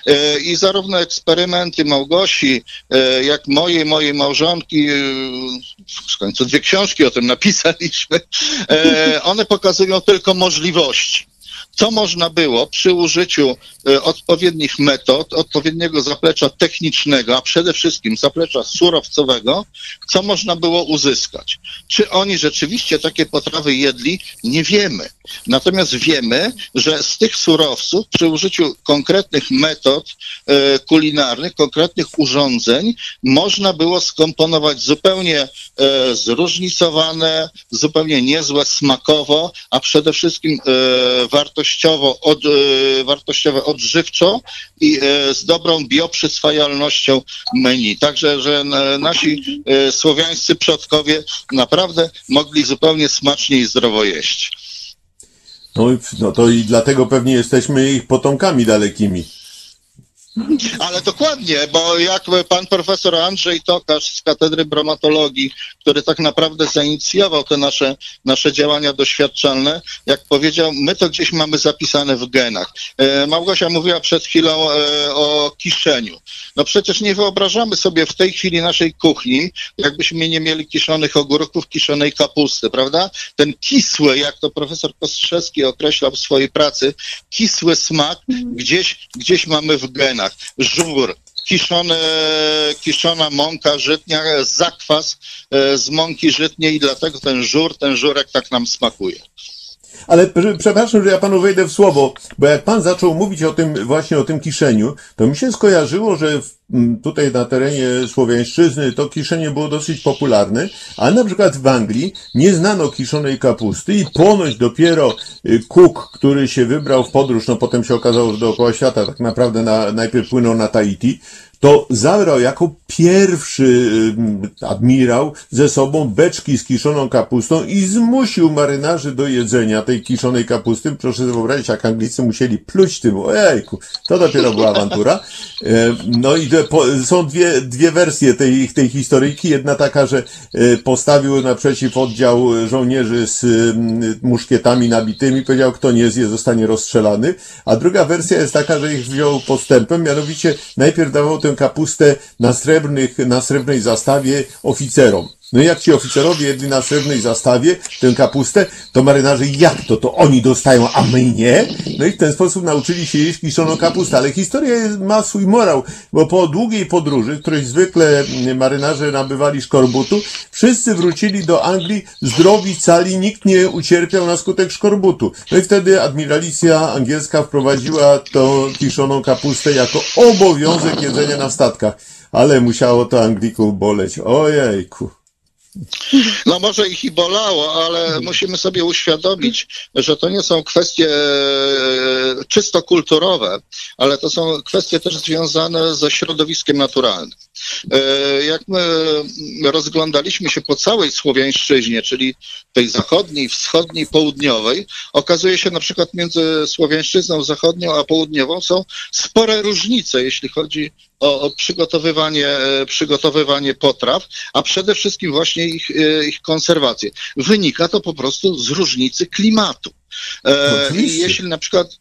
E, I zarówno eksperymenty Małgosi, e, jak moje, mojej małżonki, e, w końcu dwie książki o tym napisaliśmy, one pokazują tylko możliwości. Co można było przy użyciu e, odpowiednich metod, odpowiedniego zaplecza technicznego, a przede wszystkim zaplecza surowcowego, co można było uzyskać. Czy oni rzeczywiście takie potrawy jedli? Nie wiemy. Natomiast wiemy, że z tych surowców przy użyciu konkretnych metod e, kulinarnych, konkretnych urządzeń można było skomponować zupełnie e, zróżnicowane, zupełnie niezłe smakowo, a przede wszystkim e, wartościowo, od, e, wartościowe odżywczo i e, z dobrą bioprzyswajalnością menu. Także, że nasi e, słowiańscy przodkowie naprawdę mogli zupełnie smacznie i zdrowo jeść. No, no to i dlatego pewnie jesteśmy ich potomkami dalekimi. Ale dokładnie, bo jak pan profesor Andrzej Tokarz z Katedry Bromatologii, który tak naprawdę zainicjował te nasze, nasze działania doświadczalne, jak powiedział, my to gdzieś mamy zapisane w genach. E, Małgosia mówiła przed chwilą e, o kiszeniu. No przecież nie wyobrażamy sobie w tej chwili naszej kuchni, jakbyśmy nie mieli kiszonych ogórków, kiszonej kapusty, prawda? Ten kisły, jak to profesor Kostrzewski określał w swojej pracy, kisły smak gdzieś, gdzieś mamy w genach. Żur, kiszone, kiszona mąka żytnia, zakwas e, z mąki żytniej i dlatego ten żur, ten żurek tak nam smakuje. Ale pr- przepraszam, że ja panu wejdę w słowo, bo jak pan zaczął mówić o tym, właśnie o tym kiszeniu, to mi się skojarzyło, że w, tutaj na terenie Słowiańszczyzny to kiszenie było dosyć popularne, ale na przykład w Anglii nie znano kiszonej kapusty i ponoć dopiero y, Cook, który się wybrał w podróż, no potem się okazało, że dookoła świata tak naprawdę na, najpierw płynął na Tahiti, to zabrał jako pierwszy ym, admirał ze sobą beczki z kiszoną kapustą i zmusił marynarzy do jedzenia tej kiszonej kapusty. Proszę sobie wyobrazić, jak Anglicy musieli pluć tym. Ojejku, to dopiero była awantura. E, No i są dwie, dwie wersje tej, tej historyjki. Jedna taka, że e, postawił naprzeciw oddział żołnierzy z muszkietami nabitymi, powiedział, kto nie zje, zostanie rozstrzelany. A druga wersja jest taka, że ich wziął postępem, mianowicie najpierw dawał tę kapustę na srebrnych, na srebrnej zastawie oficerom. No i jak ci oficerowie jedli na srebrnej zastawie tę kapustę, to marynarze, jak to, to oni dostają, a my nie? No i w ten sposób nauczyli się jeść kiszoną kapustę. Ale historia ma swój morał, bo po długiej podróży, w której zwykle marynarze nabywali szkorbutu, wszyscy wrócili do Anglii zdrowi, cali, nikt nie ucierpiał na skutek szkorbutu. No i wtedy admiralicja angielska wprowadziła tą kiszoną kapustę jako obowiązek jedzenia na statkach. Ale musiało to Anglików boleć. Ojejku. No może ich i bolało, ale musimy sobie uświadomić, że to nie są kwestie e, czysto kulturowe, ale to są kwestie też związane ze środowiskiem naturalnym. E, Jak my rozglądaliśmy się po całej Słowiańszczyźnie, czyli tej zachodniej, wschodniej, południowej, okazuje się na przykład między Słowiańszczyzną zachodnią a południową są spore różnice, jeśli chodzi o, o przygotowywanie, e, przygotowywanie potraw, a przede wszystkim właśnie ich, e, ich konserwację. Wynika to po prostu z różnicy klimatu. E, jeśli na przykład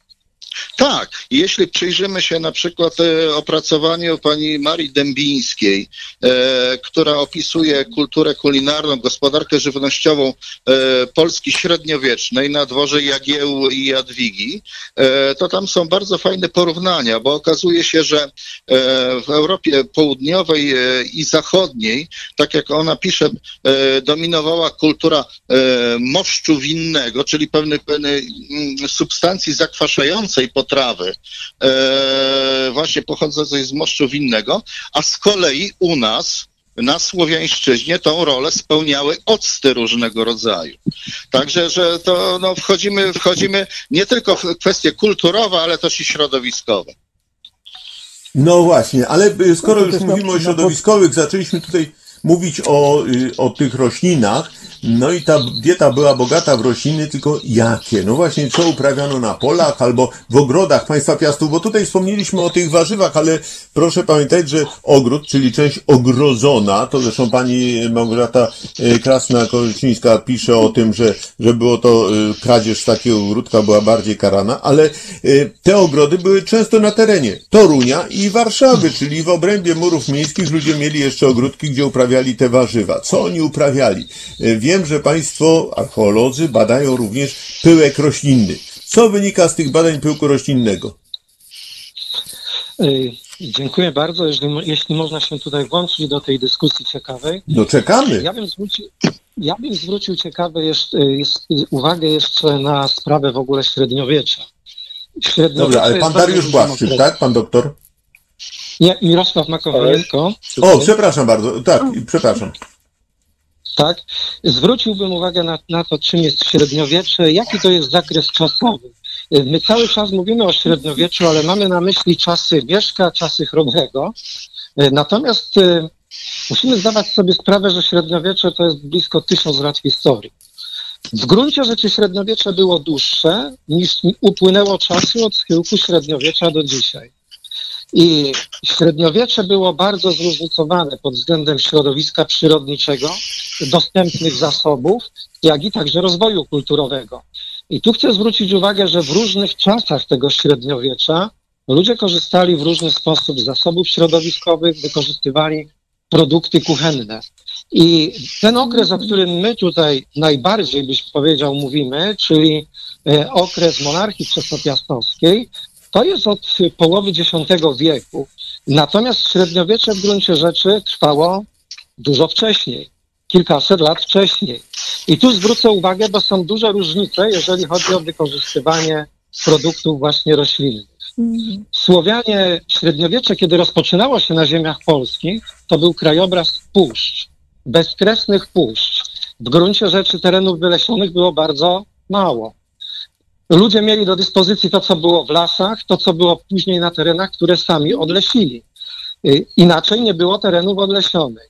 tak, jeśli przyjrzymy się na przykład e, opracowaniu pani Marii Dębińskiej, e, która opisuje kulturę kulinarną, gospodarkę żywnościową e, Polski średniowiecznej na dworze Jagiełł i Jadwigi, to tam są bardzo fajne porównania, bo okazuje się, że w Europie Południowej i Zachodniej, tak jak ona pisze, dominowała kultura moszczu winnego, czyli pewnej, pewnej mm, substancji zakwaszającej potrawy, e, właśnie pochodzącej z moszczu winnego, a z kolei u nas na Słowiańszczyźnie tą rolę spełniały octy różnego rodzaju. Także, że to no, wchodzimy, wchodzimy nie tylko w kwestie kulturowe, ale też i środowiskowe. No właśnie, ale skoro już mówimy o środowiskowych, zaczęliśmy tutaj mówić o, y, o tych roślinach, no i ta dieta była bogata w rośliny, tylko jakie? No właśnie, co uprawiano na polach albo w ogrodach państwa piastów, bo tutaj wspomnieliśmy o tych warzywach, ale proszę pamiętać, że ogród, czyli część ogrodzona, to zresztą pani Małgorzata y, Krasna-Kolczyńska pisze o tym, że, że było to y, kradzież takiego ogródka była bardziej karana, ale te ogrody były często na terenie Torunia i Warszawy, czyli w obrębie murów miejskich ludzie mieli jeszcze ogródki, gdzie uprawiali te warzywa. Co oni uprawiali? Y, Wiem, że państwo, archeolodzy, badają również pyłek roślinny. Co wynika z tych badań pyłku roślinnego? Y, Dziękuję bardzo, jeśli, jeśli można się tutaj włączyć do tej dyskusji ciekawej. No czekamy. Ja bym zwrócił, ja bym zwrócił ciekawe jeszcze, jest, uwagę jeszcze na sprawę w ogóle średniowiecza. Średniowiecze Dobra, ale pan Dariusz Błaszczyk, tak? Pan doktor? Nie, Mirosław Makowajenko. O, przepraszam bardzo. Tak, przepraszam. tak, zwróciłbym uwagę na, na to, czym jest średniowiecze, jaki to jest zakres czasowy. My cały czas mówimy o średniowieczu, ale mamy na myśli czasy Mieszka, czasy Chrobrego. Natomiast y, musimy zdawać sobie sprawę, że średniowiecze to jest blisko tysiąc lat historii. W gruncie rzeczy średniowiecze było dłuższe niż upłynęło czasu od schyłku średniowiecza do dzisiaj. I średniowiecze było bardzo zróżnicowane pod względem środowiska przyrodniczego, dostępnych zasobów, jak i także rozwoju kulturowego. I tu chcę zwrócić uwagę, że w różnych czasach tego średniowiecza ludzie korzystali w różny sposób z zasobów środowiskowych, wykorzystywali produkty kuchenne. I ten okres, o którym my tutaj najbardziej, byś powiedział, mówimy, czyli e, okres monarchii wczesnopiastowskiej, to jest od połowy X wieku. Natomiast średniowiecze w gruncie rzeczy trwało dużo wcześniej, kilkaset lat wcześniej. I tu zwrócę uwagę, bo są duże różnice, jeżeli chodzi o wykorzystywanie produktów właśnie roślinnych. Słowianie średniowiecze, kiedy rozpoczynało się na ziemiach polskich, to był krajobraz puszcz, bezkresnych puszcz. W gruncie rzeczy terenów wylesionych było bardzo mało. Ludzie mieli do dyspozycji to, co było w lasach, to, co było później na terenach, które sami odlesili. Y, Inaczej nie było terenów odlesionych.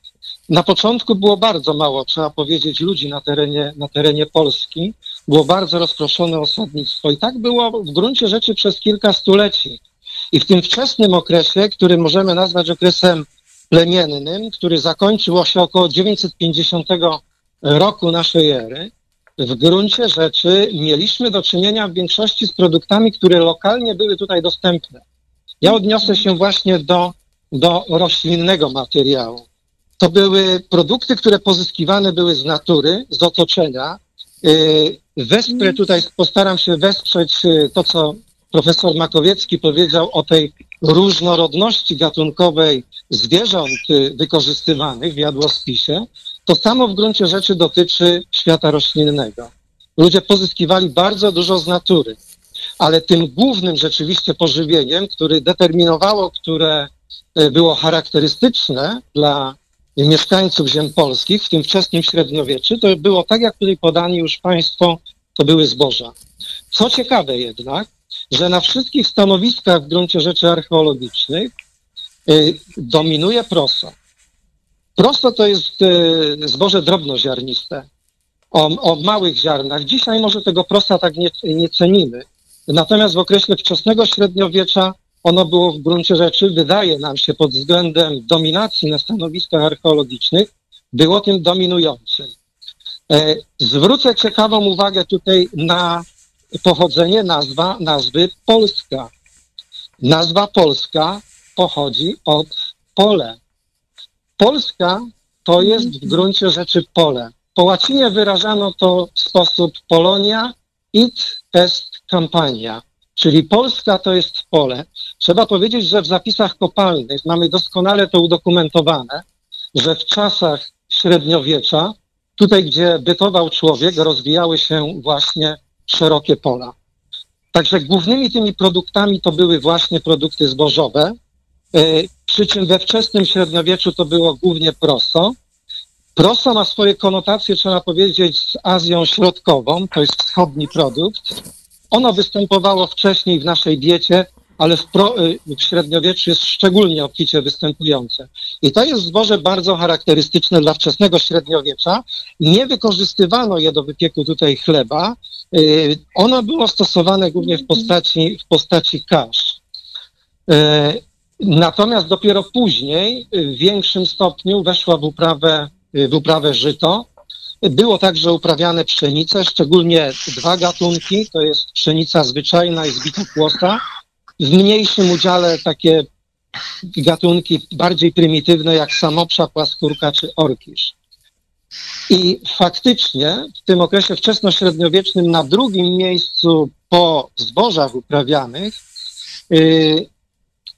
Na początku było bardzo mało, trzeba powiedzieć, ludzi na terenie, na terenie Polski. Było bardzo rozproszone osadnictwo i tak było w gruncie rzeczy przez kilka stuleci. I w tym wczesnym okresie, który możemy nazwać okresem plemiennym, który zakończył się około 950 roku naszej ery, w gruncie rzeczy mieliśmy do czynienia w większości z produktami, które lokalnie były tutaj dostępne. Ja odniosę się właśnie do, do roślinnego materiału. To były produkty, które pozyskiwane były z natury, z otoczenia. Yy, Wesprę tutaj, postaram się wesprzeć yy, to, co profesor Makowiecki powiedział o tej różnorodności gatunkowej zwierząt yy, wykorzystywanych w jadłospisie. To samo w gruncie rzeczy dotyczy świata roślinnego. Ludzie pozyskiwali bardzo dużo z natury, ale tym głównym rzeczywiście pożywieniem, który determinowało, które e, było charakterystyczne dla mieszkańców ziem polskich w tym wczesnym średniowieczu, to było tak, jak tutaj podani już Państwo, to były zboża. Co ciekawe jednak, że na wszystkich stanowiskach w gruncie rzeczy archeologicznych y, dominuje prosa. Prosto to jest y, zboże drobnoziarniste, o, o małych ziarnach. Dzisiaj może tego prosa tak nie, nie cenimy. Natomiast w okresie wczesnego średniowiecza ono było w gruncie rzeczy, wydaje nam się pod względem dominacji na stanowiskach archeologicznych, było tym dominującym. E, zwrócę ciekawą uwagę tutaj na pochodzenie nazwa, nazwy Polska. Nazwa Polska pochodzi od pole. Polska to jest w gruncie rzeczy pole. Po łacinie wyrażano to w sposób Polonia it est campania, czyli Polska to jest pole. Trzeba powiedzieć, że w zapisach kopalnych mamy doskonale to udokumentowane, że w czasach średniowiecza, tutaj gdzie bytował człowiek, rozwijały się właśnie szerokie pola. Także głównymi tymi produktami to były właśnie produkty zbożowe, przy czym we wczesnym średniowieczu to było głównie proso. Proso ma swoje konotacje, trzeba powiedzieć, z Azją Środkową, to jest wschodni produkt. Ono występowało wcześniej w naszej diecie, ale w, pro, w średniowieczu jest szczególnie obficie występujące. I to jest zboże bardzo charakterystyczne dla wczesnego średniowiecza. Nie wykorzystywano je do wypieku tutaj chleba. Yy, Ono było stosowane głównie w postaci, w postaci kasz. Yy, Natomiast dopiero później w większym stopniu weszła w uprawę, w uprawę żyto. Było także uprawiane pszenice, szczególnie dwa gatunki, to jest pszenica zwyczajna i zbita kłosa. W mniejszym udziale takie gatunki bardziej prymitywne jak samopsza, płaskórka czy orkisz. I faktycznie w tym okresie wczesnośredniowiecznym na drugim miejscu po zbożach uprawianych y,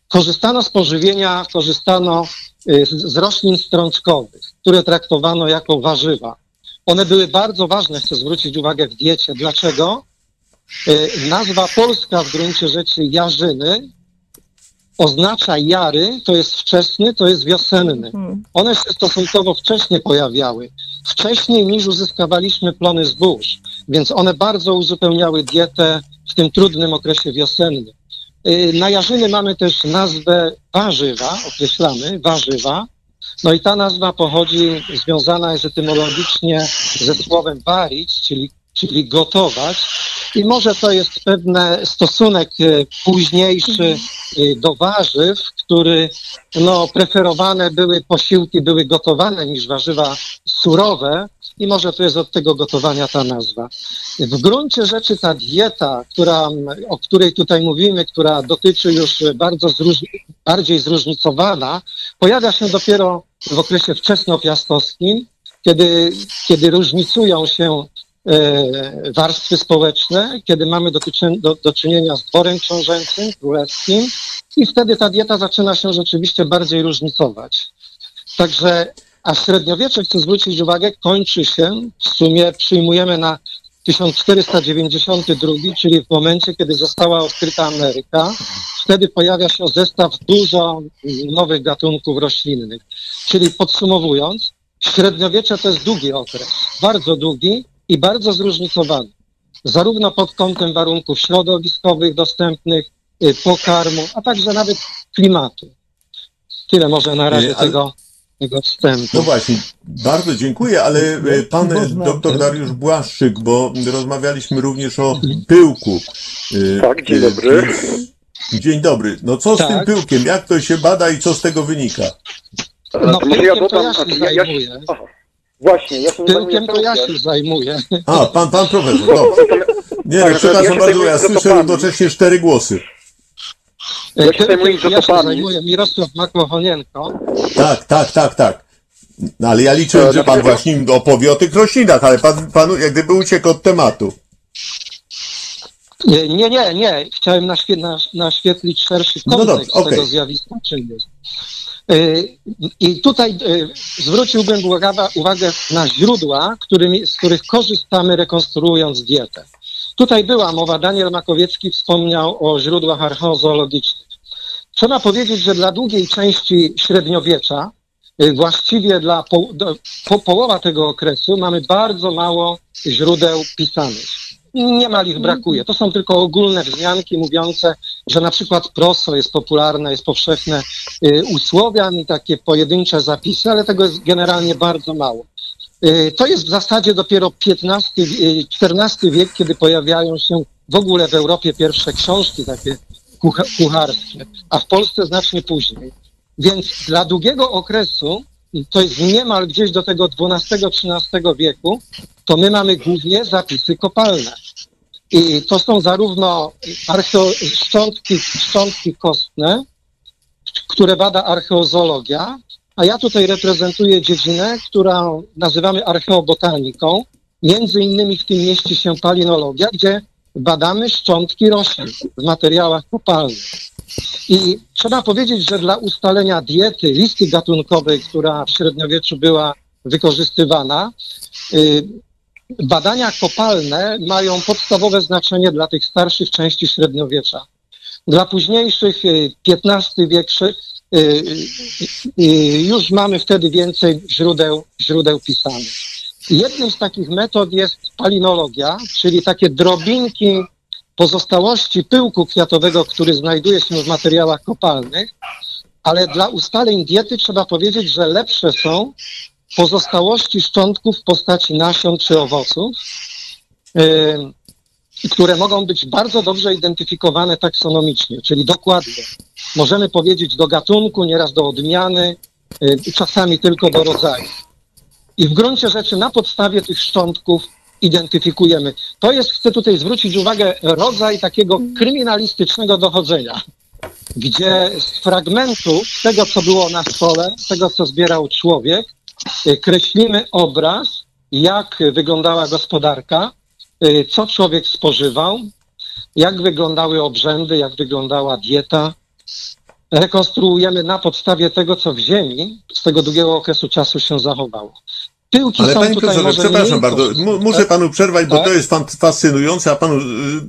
korzystano z pożywienia, korzystano y, z, roślin strączkowych, które traktowano jako warzywa. One były bardzo ważne, chcę zwrócić uwagę, w diecie. Dlaczego? Y, Nazwa polska w gruncie rzeczy jarzyny oznacza jary, to jest wczesny, to jest wiosenny. One się stosunkowo wcześnie pojawiały, wcześniej niż uzyskawaliśmy plony zbóż, więc one bardzo uzupełniały dietę w tym trudnym okresie wiosennym. Y, Na jarzyny mamy też nazwę warzywa, określamy warzywa. No i ta nazwa pochodzi, związana jest etymologicznie ze słowem warić, czyli, czyli gotować. I może to jest pewny stosunek y, późniejszy y, do warzyw, który no, preferowane były posiłki, były gotowane niż warzywa surowe i może to jest od tego gotowania ta nazwa. W gruncie rzeczy ta dieta, która, o której tutaj mówimy, która dotyczy już bardzo zróżni- bardziej zróżnicowana, pojawia się dopiero w okresie wczesnopiastowskim, kiedy, kiedy różnicują się e, warstwy społeczne, kiedy mamy do, do, do czynienia z dworem książęcym, królewskim i wtedy ta dieta zaczyna się rzeczywiście bardziej różnicować. Także, a średniowiecze, chcę zwrócić uwagę, kończy się, w sumie przyjmujemy na 1492, czyli w momencie, kiedy została odkryta Ameryka, wtedy pojawia się zestaw dużo nowych gatunków roślinnych. Czyli podsumowując, średniowiecze to jest długi okres, bardzo długi i bardzo zróżnicowany. Zarówno pod kątem warunków środowiskowych dostępnych, y, pokarmu, a także nawet klimatu. Tyle może na razie ale- tego, tego wstępu. No właśnie, bardzo dziękuję, ale e, pan e, doktor Dariusz Błaszczyk, bo rozmawialiśmy również o pyłku. E, Tak, dzień e, dobry. Dzień dobry. No co z Tak. tym pyłkiem? Jak to się bada i co z tego wynika? No To może pyłkiem to dodam, ja się znaczy ja- ja- zajmuję. Aha. Właśnie, ja się Pyłkiem zajmuję to ja się zajmuję. A, pan, pan profesor, dobrze. Nie, Tak, no, przepraszam ja się bardzo, ja słyszę równocześnie cztery głosy. Ja się zajmuję ja się zajmuję. Mirosław Makłochonienko. Tak, tak, tak, tak. No, ale ja liczyłem, że pan właśnie opowie o tych roślinach, ale pan, panu jak gdyby uciekł od tematu. Nie, nie, nie, nie. Chciałem naświe, naś, naświetlić szerszy No kontekst dobrze, okej. tego zjawiska, czym jest. Y, I tutaj y, zwróciłbym uwagę, uwagę na źródła, którymi, z których korzystamy rekonstruując dietę. Tutaj była mowa, Daniel Makowiecki wspomniał o źródłach archeozoologicznych. Trzeba powiedzieć, że dla długiej części średniowiecza, y, właściwie dla po, po, połowa tego okresu, mamy bardzo mało źródeł pisanych. Niemal ich brakuje. To są tylko ogólne wzmianki mówiące, że na przykład proso jest popularne, jest powszechne y, u Słowian i takie pojedyncze zapisy, ale tego jest generalnie bardzo mało. Y, To jest w zasadzie dopiero XV, XIV wiek, kiedy pojawiają się w ogóle w Europie pierwsze książki takie kucharskie, a w Polsce znacznie później. Więc dla długiego okresu, to jest niemal gdzieś do tego XII-XIII wieku, to my mamy głównie zapisy kopalne. I to są zarówno archeo- szczątki, szczątki kostne, które bada archeozoologia, a ja tutaj reprezentuję dziedzinę, którą nazywamy archeobotaniką. Między innymi w tym mieści się palinologia, gdzie badamy szczątki roślin w materiałach kopalnych. I trzeba powiedzieć, że dla ustalenia diety, listy gatunkowej, która w średniowieczu była wykorzystywana, y, badania kopalne mają podstawowe znaczenie dla tych starszych części średniowiecza. Dla późniejszych, XV wiek, y, y, y, już mamy wtedy więcej źródeł, źródeł pisanych. Jednym z takich metod jest palinologia, czyli takie drobinki pozostałości pyłku kwiatowego, który znajduje się w materiałach kopalnych, ale dla ustaleń diety trzeba powiedzieć, że lepsze są pozostałości szczątków w postaci nasion czy owoców, ym, które mogą być bardzo dobrze identyfikowane taksonomicznie, czyli dokładnie. Możemy powiedzieć do gatunku, nieraz do odmiany, y, czasami tylko do rodzaju. I w gruncie rzeczy na podstawie tych szczątków identyfikujemy. To jest, chcę tutaj zwrócić uwagę, rodzaj takiego kryminalistycznego dochodzenia, gdzie z fragmentów tego, co było na stole, tego, co zbierał człowiek, y, kreślimy obraz, jak wyglądała gospodarka, y, co człowiek spożywał, jak wyglądały obrzędy, jak wyglądała dieta. Rekonstruujemy na podstawie tego, co w ziemi z tego długiego okresu czasu się zachowało. Pyłki Ale są panie tutaj profesorze, przepraszam bardzo, mu- muszę panu przerwać, bo Tak. to jest fascynujące, a panu y,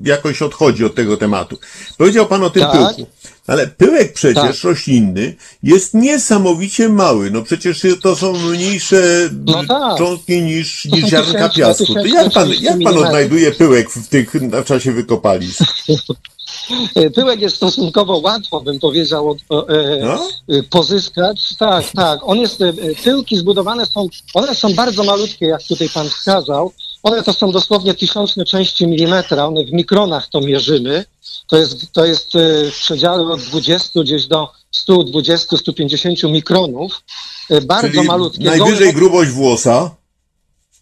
jakoś odchodzi od tego tematu. Powiedział pan o tym Tak. pyłku. Ale pyłek przecież Tak. roślinny jest niesamowicie mały. No przecież to są mniejsze No tak. cząstki niż, To są niż ziarnka piasku. To jak pan, jak pan odnajduje pyłek w, tych, w czasie wykopalisk? Pyłek jest stosunkowo łatwo, bym powiedział, od- e, No? e, pozyskać. Tak, tak. On jest, e, e, pyłki zbudowane są, one są bardzo malutkie, jak tutaj pan wskazał. One to są dosłownie tysiączne części milimetra, one w mikronach to mierzymy. To jest, to jest w przedziale od 20 gdzieś do 120-150 mikronów. E, Bardzo Czyli malutkie. najwyżej Gołe- grubość włosa.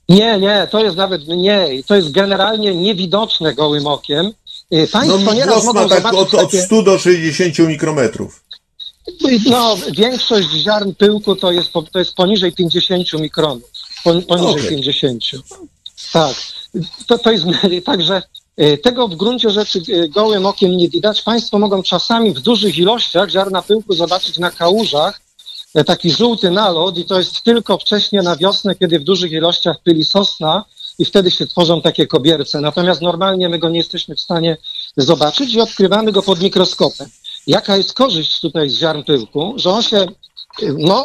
Nie, nie, to jest nawet mniej. To jest generalnie niewidoczne gołym okiem. No, Państwo nieraz włos mogą ma tak od, od takie... 100 do 60 mikrometrów. No, większość ziarn pyłku to jest, to jest poniżej 50 mikronów. Pon, poniżej Okej. 50. Tak. To, to jest także e, tego w gruncie rzeczy e, gołym okiem nie widać. Państwo mogą czasami w dużych ilościach ziarna pyłku zobaczyć na kałużach. e, Taki żółty nalot i to jest tylko wcześnie na wiosnę, kiedy w dużych ilościach pyli sosna i wtedy się tworzą takie kobierce. Natomiast normalnie my go nie jesteśmy w stanie zobaczyć i odkrywamy go pod mikroskopem. Jaka jest korzyść tutaj z ziarn pyłku? Że on się no,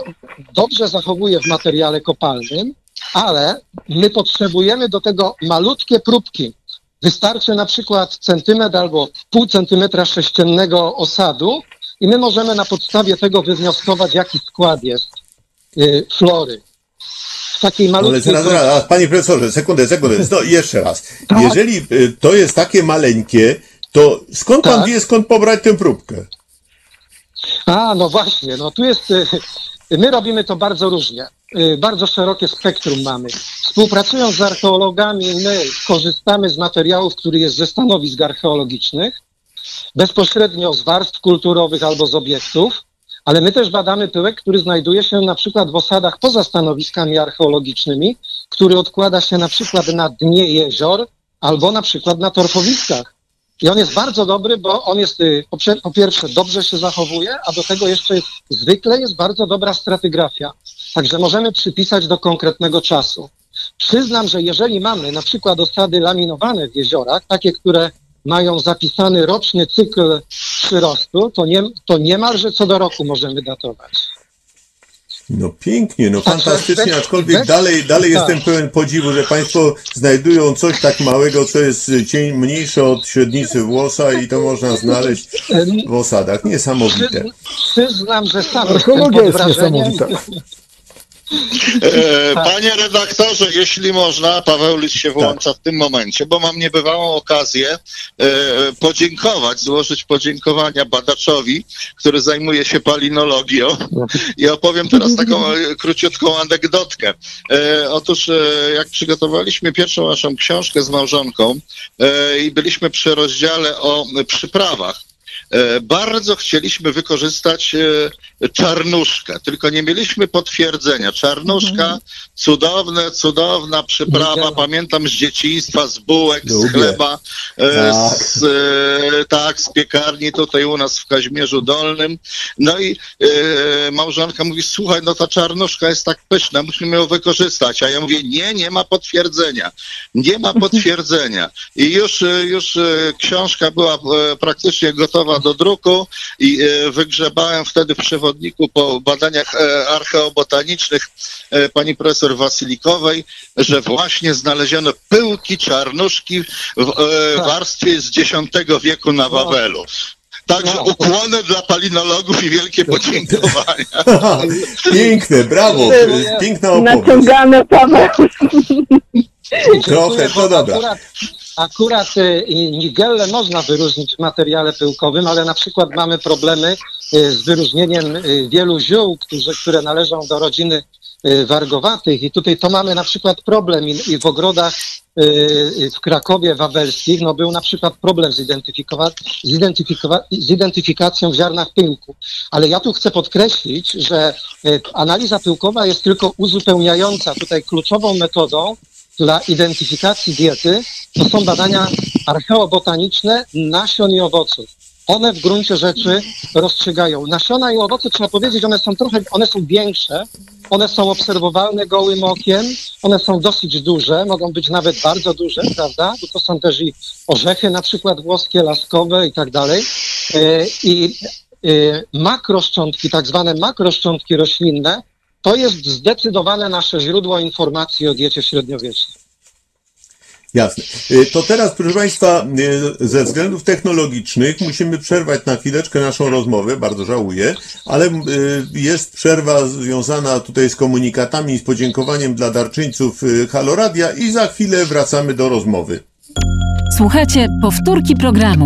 dobrze zachowuje w materiale kopalnym, ale my potrzebujemy do tego malutkie próbki. Wystarczy na przykład centymetr albo pół centymetra sześciennego osadu i my możemy na podstawie tego wywnioskować, jaki skład jest y, flory. W takiej Ale malutkiej zaraz, próbce. zaraz, panie profesorze, sekundę, sekundę. No, jeszcze raz. Tak. Jeżeli y, to jest takie maleńkie, to skąd pan Tak. wie, skąd pobrać tę próbkę? A, no właśnie, no tu jest, y, my robimy to bardzo różnie, bardzo szerokie spektrum mamy. Współpracując z archeologami, my korzystamy z materiałów, który jest ze stanowisk archeologicznych, bezpośrednio z warstw kulturowych albo z obiektów, ale my też badamy pyłek, który znajduje się na przykład w osadach poza stanowiskami archeologicznymi, który odkłada się na przykład na dnie jezior albo na przykład na torfowiskach. I on jest bardzo dobry, bo on jest y, po pierwsze dobrze się zachowuje, a do tego jeszcze jest, zwykle jest bardzo dobra stratygrafia. Także możemy przypisać do konkretnego czasu. Przyznam, że jeżeli mamy na przykład osady laminowane w jeziorach, takie, które mają zapisany roczny cykl przyrostu, to, nie, to niemalże co do roku możemy datować. No pięknie, no fantastycznie, aczkolwiek dalej, dalej tak. jestem pełen podziwu, że państwo znajdują coś tak małego, co jest cień mniejsze od średnicy włosa i to można znaleźć w osadach. Niesamowite. Przyzn- Przyznam, że sam pod jest niesamowita. E. Panie redaktorze, jeśli można, Paweł Lis się włącza w tym momencie, bo mam niebywałą okazję e, podziękować, złożyć podziękowania badaczowi, który zajmuje się palinologią i opowiem teraz taką e, króciutką anegdotkę. Otóż jak przygotowaliśmy pierwszą naszą książkę z małżonką i byliśmy przy rozdziale o przyprawach, bardzo chcieliśmy wykorzystać e, czarnuszkę, tylko nie mieliśmy potwierdzenia. Czarnuszka, cudowne, cudowna przyprawa, pamiętam z dzieciństwa, z bułek, z chleba, e, Tak. z, e, tak, z piekarni tutaj u nas w Kaźmierzu Dolnym. No i e, małżonka mówi, słuchaj, no ta czarnuszka jest tak pyszna, musimy ją wykorzystać. A ja mówię, nie, nie ma potwierdzenia. Nie ma potwierdzenia. I już, e, już e, książka była e, praktycznie gotowa do druku i e, wygrzebałem wtedy w przewodniku po badaniach e, archeobotanicznych e, pani profesor Wasylikowej, że właśnie znaleziono pyłki czarnuszki w warstwie z X wieku na Wawelu. Także Wow. ukłony dla palinologów i wielkie podziękowania. Piękne, brawo, piękna opowieść. Naciągane, Paweł. Trochę, bo dobra. Akurat, y, nigelle można wyróżnić w materiale pyłkowym, ale na przykład mamy problemy y, z wyróżnieniem y, wielu ziół, którzy, które należą do rodziny wargowatych i tutaj to mamy na przykład problem i, w ogrodach w Krakowie Wawelskich no był na przykład problem z, identyfikowa- w ziarnach pyłku. Ale ja tu chcę podkreślić, że analiza pyłkowa jest tylko uzupełniająca. Tutaj kluczową metodą dla identyfikacji diety to są badania archeobotaniczne nasion i owoców. One w gruncie rzeczy rozstrzygają. Nasiona i owoce, trzeba powiedzieć, one są trochę, one są większe, one są obserwowalne gołym okiem, one są dosyć duże, mogą być nawet bardzo duże, prawda? Bo to są też i orzechy na przykład włoskie, laskowe i tak dalej. E, I e, makroszczątki, tak zwane makroszczątki roślinne, to jest zdecydowane nasze źródło informacji o diecie średniowiecznej. Jasne. Y, To teraz, proszę Państwa, y, ze względów technologicznych musimy przerwać na chwileczkę naszą rozmowę, bardzo żałuję, ale y, jest przerwa związana tutaj z komunikatami i z podziękowaniem dla darczyńców Haloradia i za chwilę wracamy do rozmowy. Słuchajcie powtórki programu.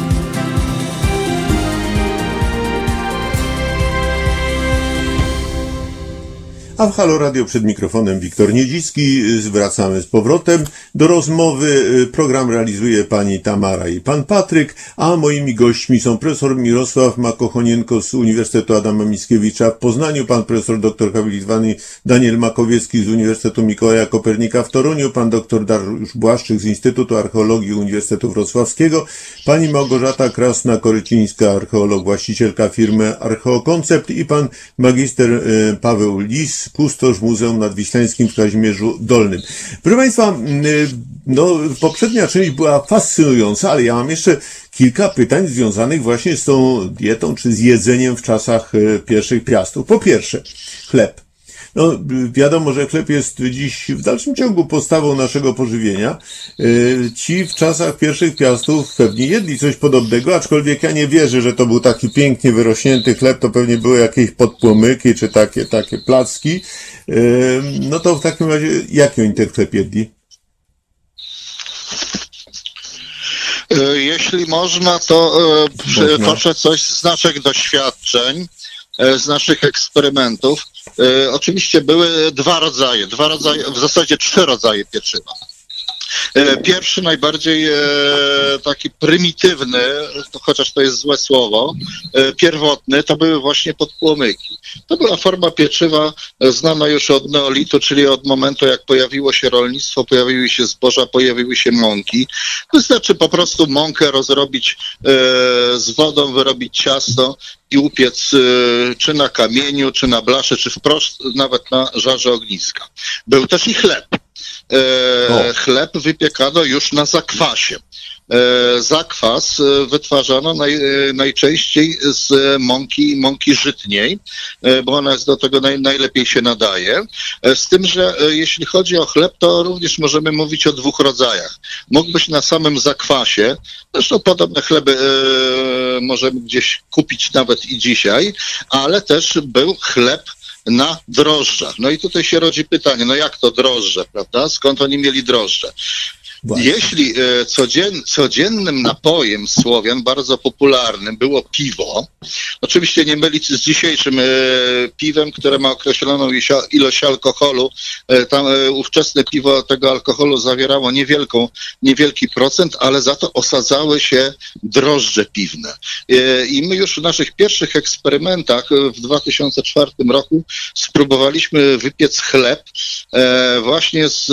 A w Halo Radio przed mikrofonem Wiktor Niedzicki. Zwracamy z powrotem do rozmowy. Program realizuje pani Tamara i pan Patryk, a moimi gośćmi są profesor Mirosław Makochonienko z Uniwersytetu Adama Mickiewicza w Poznaniu, pan profesor dr habilitowany Daniel Makowiecki z Uniwersytetu Mikołaja Kopernika w Toruniu, pan dr Dariusz Błaszczyk z Instytutu Archeologii Uniwersytetu Wrocławskiego, pani Małgorzata Krasna-Korycińska, archeolog, właścicielka firmy Archeokoncept i pan magister e, Paweł Lis, kustosz Muzeum Nadwiślańskim w Kazimierzu Dolnym. Proszę Państwa, m, no, poprzednia część była fascynująca, ale ja mam jeszcze kilka pytań związanych właśnie z tą dietą, czy z jedzeniem w czasach e, pierwszych piastów. Po pierwsze, chleb. No, wiadomo, że chleb jest dziś w dalszym ciągu podstawą naszego pożywienia. E, Ci w czasach pierwszych piastów pewnie jedli coś podobnego, aczkolwiek ja nie wierzę, że to był taki pięknie wyrośnięty chleb, to pewnie były jakieś podpłomyki, czy takie, takie placki. E, No to w takim razie, jaki oni ten chleb jedli? E, Jeśli można, to przytoczę coś z naszych doświadczeń, z naszych eksperymentów. E, Oczywiście były dwa rodzaje, dwa rodzaje, w zasadzie trzy rodzaje pieczywa. E, Pierwszy, najbardziej e, taki prymitywny, chociaż to jest złe słowo, e, pierwotny, to były właśnie podpłomyki. To była forma pieczywa znana już od neolitu, czyli od momentu, jak pojawiło się rolnictwo, pojawiły się zboża, pojawiły się mąki. Wystarczy po prostu mąkę rozrobić z wodą, wyrobić ciasto i upiec czy na kamieniu, czy na blasze, czy wprost nawet na żarze ogniska. Był też i chleb. E, chleb wypiekano już na zakwasie. E, zakwas e, wytwarzano naj, e, najczęściej z mąki, mąki żytniej, e, bo ona jest do tego naj, najlepiej się nadaje. Z tym, że jeśli chodzi o chleb, to również możemy mówić o dwóch rodzajach. Mógł być na samym zakwasie, zresztą podobne chleby e, możemy gdzieś kupić nawet i dzisiaj, ale też był chleb na drożdżach. No i tutaj się rodzi pytanie, no jak to drożdże, prawda? Skąd oni mieli drożdże? Właśnie. Jeśli e, codzien, codziennym napojem Słowian, bardzo popularnym, było piwo, oczywiście nie mylić z dzisiejszym e, piwem, które ma określoną ilość alkoholu, e, tam e, ówczesne piwo tego alkoholu zawierało niewielką, niewielki procent, ale za to osadzały się drożdże piwne. E, I my już w naszych pierwszych eksperymentach e, w 2004 roku spróbowaliśmy wypiec chleb właśnie z,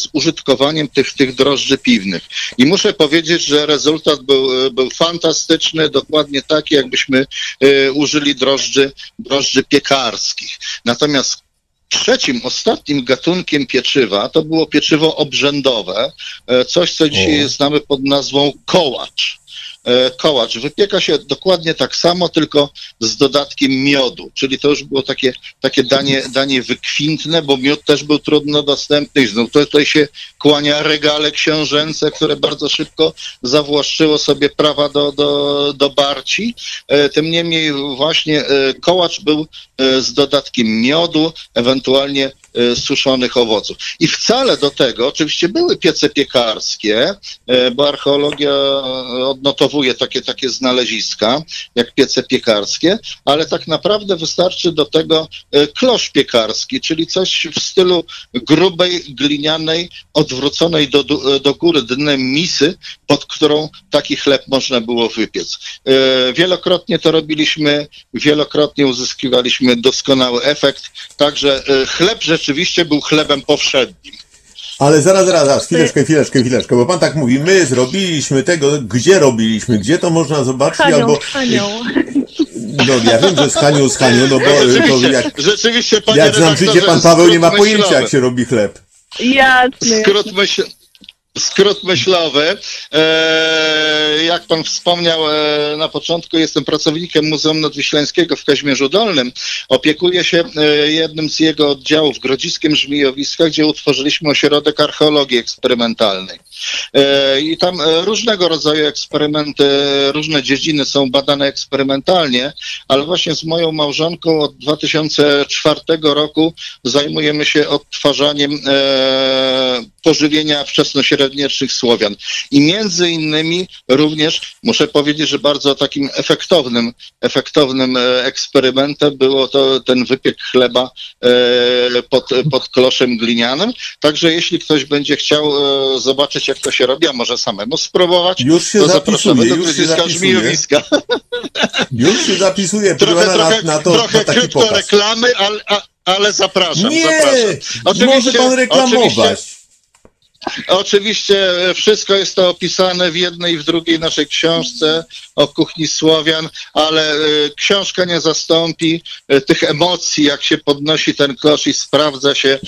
z użytkowaniem tych, tych drożdży piwnych. I muszę powiedzieć, że rezultat był, był fantastyczny, dokładnie taki, jakbyśmy e, użyli drożdży, drożdży piekarskich. Natomiast Trzecim, ostatnim gatunkiem pieczywa to było pieczywo obrzędowe, e, coś co dzisiaj O. znamy pod nazwą kołacz. E, Kołacz wypieka się dokładnie tak samo, tylko z dodatkiem miodu, czyli to już było takie, takie danie, danie wykwintne, bo miód też był trudno dostępny. I znów tutaj się kłania regale książęce, które bardzo szybko zawłaszczyło sobie prawa do, do, do barci. E, Tym niemniej właśnie e, kołacz był z dodatkiem miodu, ewentualnie e, suszonych owoców. I wcale do tego, oczywiście były piece piekarskie, e, bo archeologia e, odnotowuje takie, takie znaleziska, jak piece piekarskie, ale tak naprawdę wystarczy do tego e, klosz piekarski, czyli coś w stylu grubej, glinianej, odwróconej do, do, góry dnem misy, pod którą taki chleb można było wypiec. E, Wielokrotnie to robiliśmy, wielokrotnie uzyskiwaliśmy doskonały efekt, także e, chleb rzeczywiście był chlebem powszednim. Ale zaraz, zaraz, zaraz, chwileczkę, chwileczkę, chwileczkę, bo pan tak mówi, my zrobiliśmy tego, gdzie robiliśmy, gdzie to można zobaczyć, Hanią, albo, Hanią. no ja wiem, że z Hanią, z Hanią, no bo to rzeczywiście, jak, rzeczywiście, panie jak znam życie, pan Paweł nie ma pojęcia, myślowy. jak się robi chleb. Jasne. Skrót, myśl, skrót myślowy. E, jak pan wspomniał e, na początku, jestem pracownikiem Muzeum Nadwiślańskiego w Kaźmierzu Dolnym. Opiekuję się e, jednym z jego oddziałów, Grodziskiem Żmijowiska, gdzie utworzyliśmy ośrodek archeologii eksperymentalnej. I tam różnego rodzaju eksperymenty, różne dziedziny są badane eksperymentalnie, ale właśnie z moją małżonką od 2004 roku zajmujemy się odtwarzaniem pożywienia wczesnośredniowiecznych Słowian. I między innymi również muszę powiedzieć, że bardzo takim efektownym, efektownym e, eksperymentem było to ten wypiek chleba e, pod, pod kloszem glinianym. Także jeśli ktoś będzie chciał e, zobaczyć, jak to się robi, a może samemu spróbować, Już się to zapraszamy do zapisuje. Żmijowiska. Już się zapisuje, Trochę, trochę, na, na to, trochę na taki krótko pokaz. reklamy, ale, ale zapraszam, Nie, zapraszam. może Oczywiście- pan reklamować. oczywiście- Oczywiście e, wszystko jest to opisane w jednej i w drugiej naszej książce o kuchni Słowian, ale e, książka nie zastąpi e, tych emocji, jak się podnosi ten klosz i sprawdza się,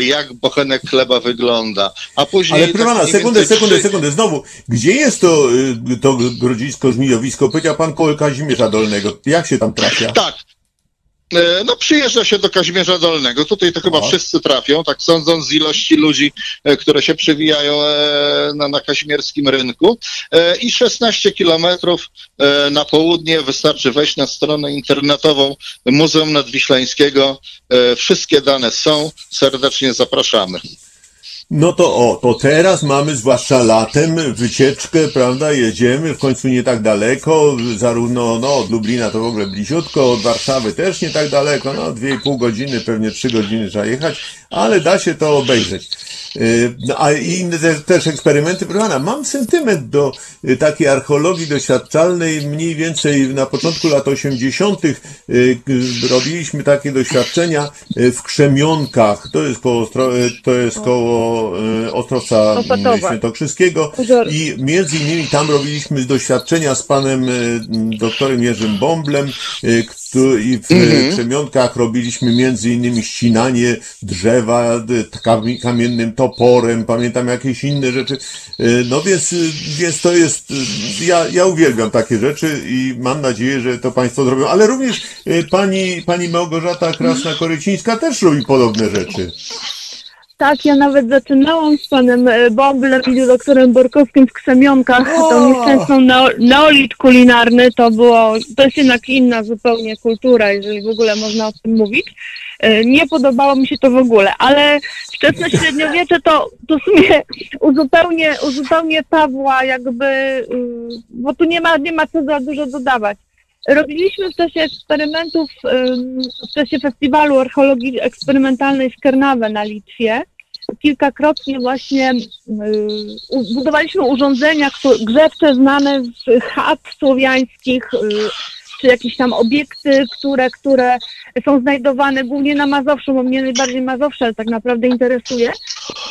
jak bochenek chleba wygląda. A później... Ale proszę pana, sekundę, sekundę, sekundę, znowu, gdzie jest to, y, to grodzisko, żmijowisko? Powiedział pan koło Kazimierza Dolnego. Jak się tam trafia? Tak. E, No przyjeżdża się do Kazimierza Dolnego. Tutaj to chyba wszyscy trafią, tak sądząc z ilości ludzi, e, które się przewijają e, na, na kazimierskim rynku. I 16 kilometrów na południe wystarczy wejść na stronę internetową Muzeum Nadwiślańskiego. Wszystkie dane są. Serdecznie zapraszamy. No to o, to teraz mamy, zwłaszcza latem, wycieczkę, prawda, jedziemy, w końcu nie tak daleko, zarówno, no, od Lublina to w ogóle bliziutko, od Warszawy też nie tak daleko, no, dwie i pół godziny, pewnie trzy godziny trzeba jechać, ale da się to obejrzeć. Yy, No, a i inne te, też eksperymenty, proszę pana, mam sentyment do y, takiej archeologii doświadczalnej, mniej więcej na początku lat 80. y, y, robiliśmy takie doświadczenia y, w Krzemionkach, to jest koło, y, to jest koło y, Ostrowca y. Świętokrzyskiego i między innymi tam robiliśmy doświadczenia z panem y, doktorem Jerzym Bąblem y, któ- i w Mhm. y, Krzemionkach robiliśmy między innymi ścinanie drzewa kami- kamiennym toporem, pamiętam jakieś inne rzeczy. Y, No więc, y, więc to jest, y, ja, ja uwielbiam takie rzeczy i mam nadzieję, że to państwo zrobią, ale również pani, pani Małgorzata Krasna-Korycińska też robi podobne rzeczy. Tak, ja nawet zaczynałam z panem e, Bąblem i doktorem Borkowskim w Krzemionkach, O! tą nieszczęsną neo, neolit kulinarny, to było, to jest jednak inna zupełnie kultura, jeżeli w ogóle można o tym mówić. E, Nie podobało mi się to w ogóle, ale wczesne średniowiecze to, to w sumie uzupełnię, uzupełnię Pawła jakby, y, bo tu nie ma, nie ma co za dużo dodawać. Robiliśmy w czasie eksperymentów, ym, w czasie festiwalu archeologii eksperymentalnej w Kernawę na Litwie, kilkakrotnie właśnie budowaliśmy urządzenia grzewcze znane z chat słowiańskich, y, czy jakieś tam obiekty, które, które są znajdowane głównie na Mazowszu, bo mnie najbardziej Mazowsze tak naprawdę interesuje.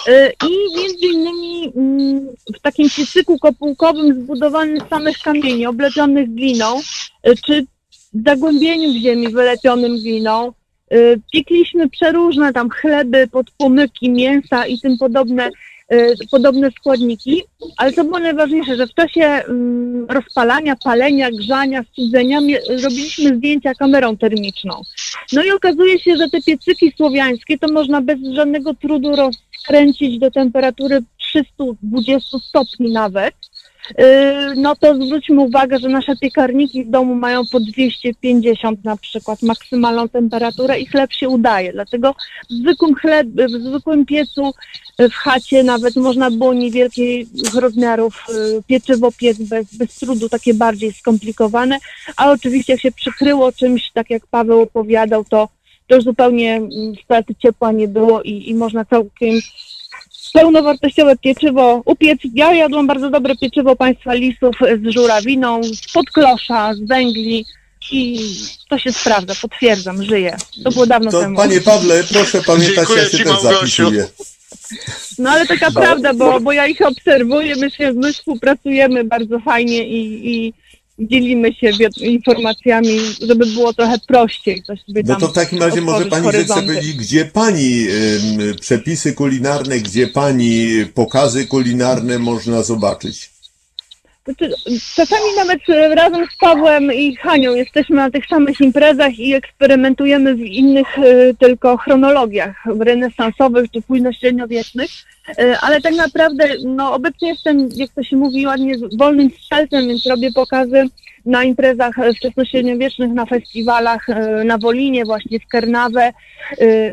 Y, I między innymi mm, w takim piecyku kopułkowym zbudowanym z samych kamieni, oblepionych gliną, y, czy w zagłębieniu w ziemi wylepionym gliną. Y, Piekliśmy przeróżne tam chleby, podpłomyki, mięsa i tym podobne, podobne składniki, ale co było najważniejsze, że w czasie mm, rozpalania, palenia, grzania, studzenia robiliśmy zdjęcia kamerą termiczną. No i okazuje się, że te piecyki słowiańskie to można bez żadnego trudu rozkręcić do temperatury 320 stopni nawet. Yy, no to zwróćmy uwagę, że nasze piekarniki w domu mają po 250 na przykład maksymalną temperaturę i chleb się udaje. Dlatego w zwykłym chleb, w zwykłym piecu yy, w chacie nawet można było niewielkich rozmiarów yy, pieczywo piec bez, bez trudu, takie bardziej skomplikowane, a oczywiście jak się przykryło czymś, tak jak Paweł opowiadał, to to już zupełnie mm, straty ciepła nie było i, i można całkiem pełnowartościowe pieczywo upiec. Ja jadłam bardzo dobre pieczywo państwa lisów z żurawiną, z podklosza, z węgli i to się sprawdza, potwierdzam, żyje. To było dawno To temu. panie Pawle, proszę pamiętać, Dziękuję ja się też zapisuję. No ale taka prawda, bo, bo ja ich obserwuję, my, się, my współpracujemy bardzo fajnie i, i dzielimy się informacjami, żeby było trochę prościej. Coś sobie No to w takim razie może pani horyzonty. powiedzieć, gdzie pani ym, przepisy kulinarne, gdzie pani pokazy kulinarne można zobaczyć? Znaczy, czasami nawet e, razem z Pawłem i Hanią jesteśmy na tych samych imprezach i eksperymentujemy w innych e, tylko chronologiach, renesansowych czy późnośredniowiecznych, E, ale tak naprawdę no, obecnie jestem, jak to się mówi ładnie, wolnym strzelcem, więc robię pokazy na imprezach wczesnośredniowiecznych, na festiwalach, na Wolinie, właśnie w Kernawę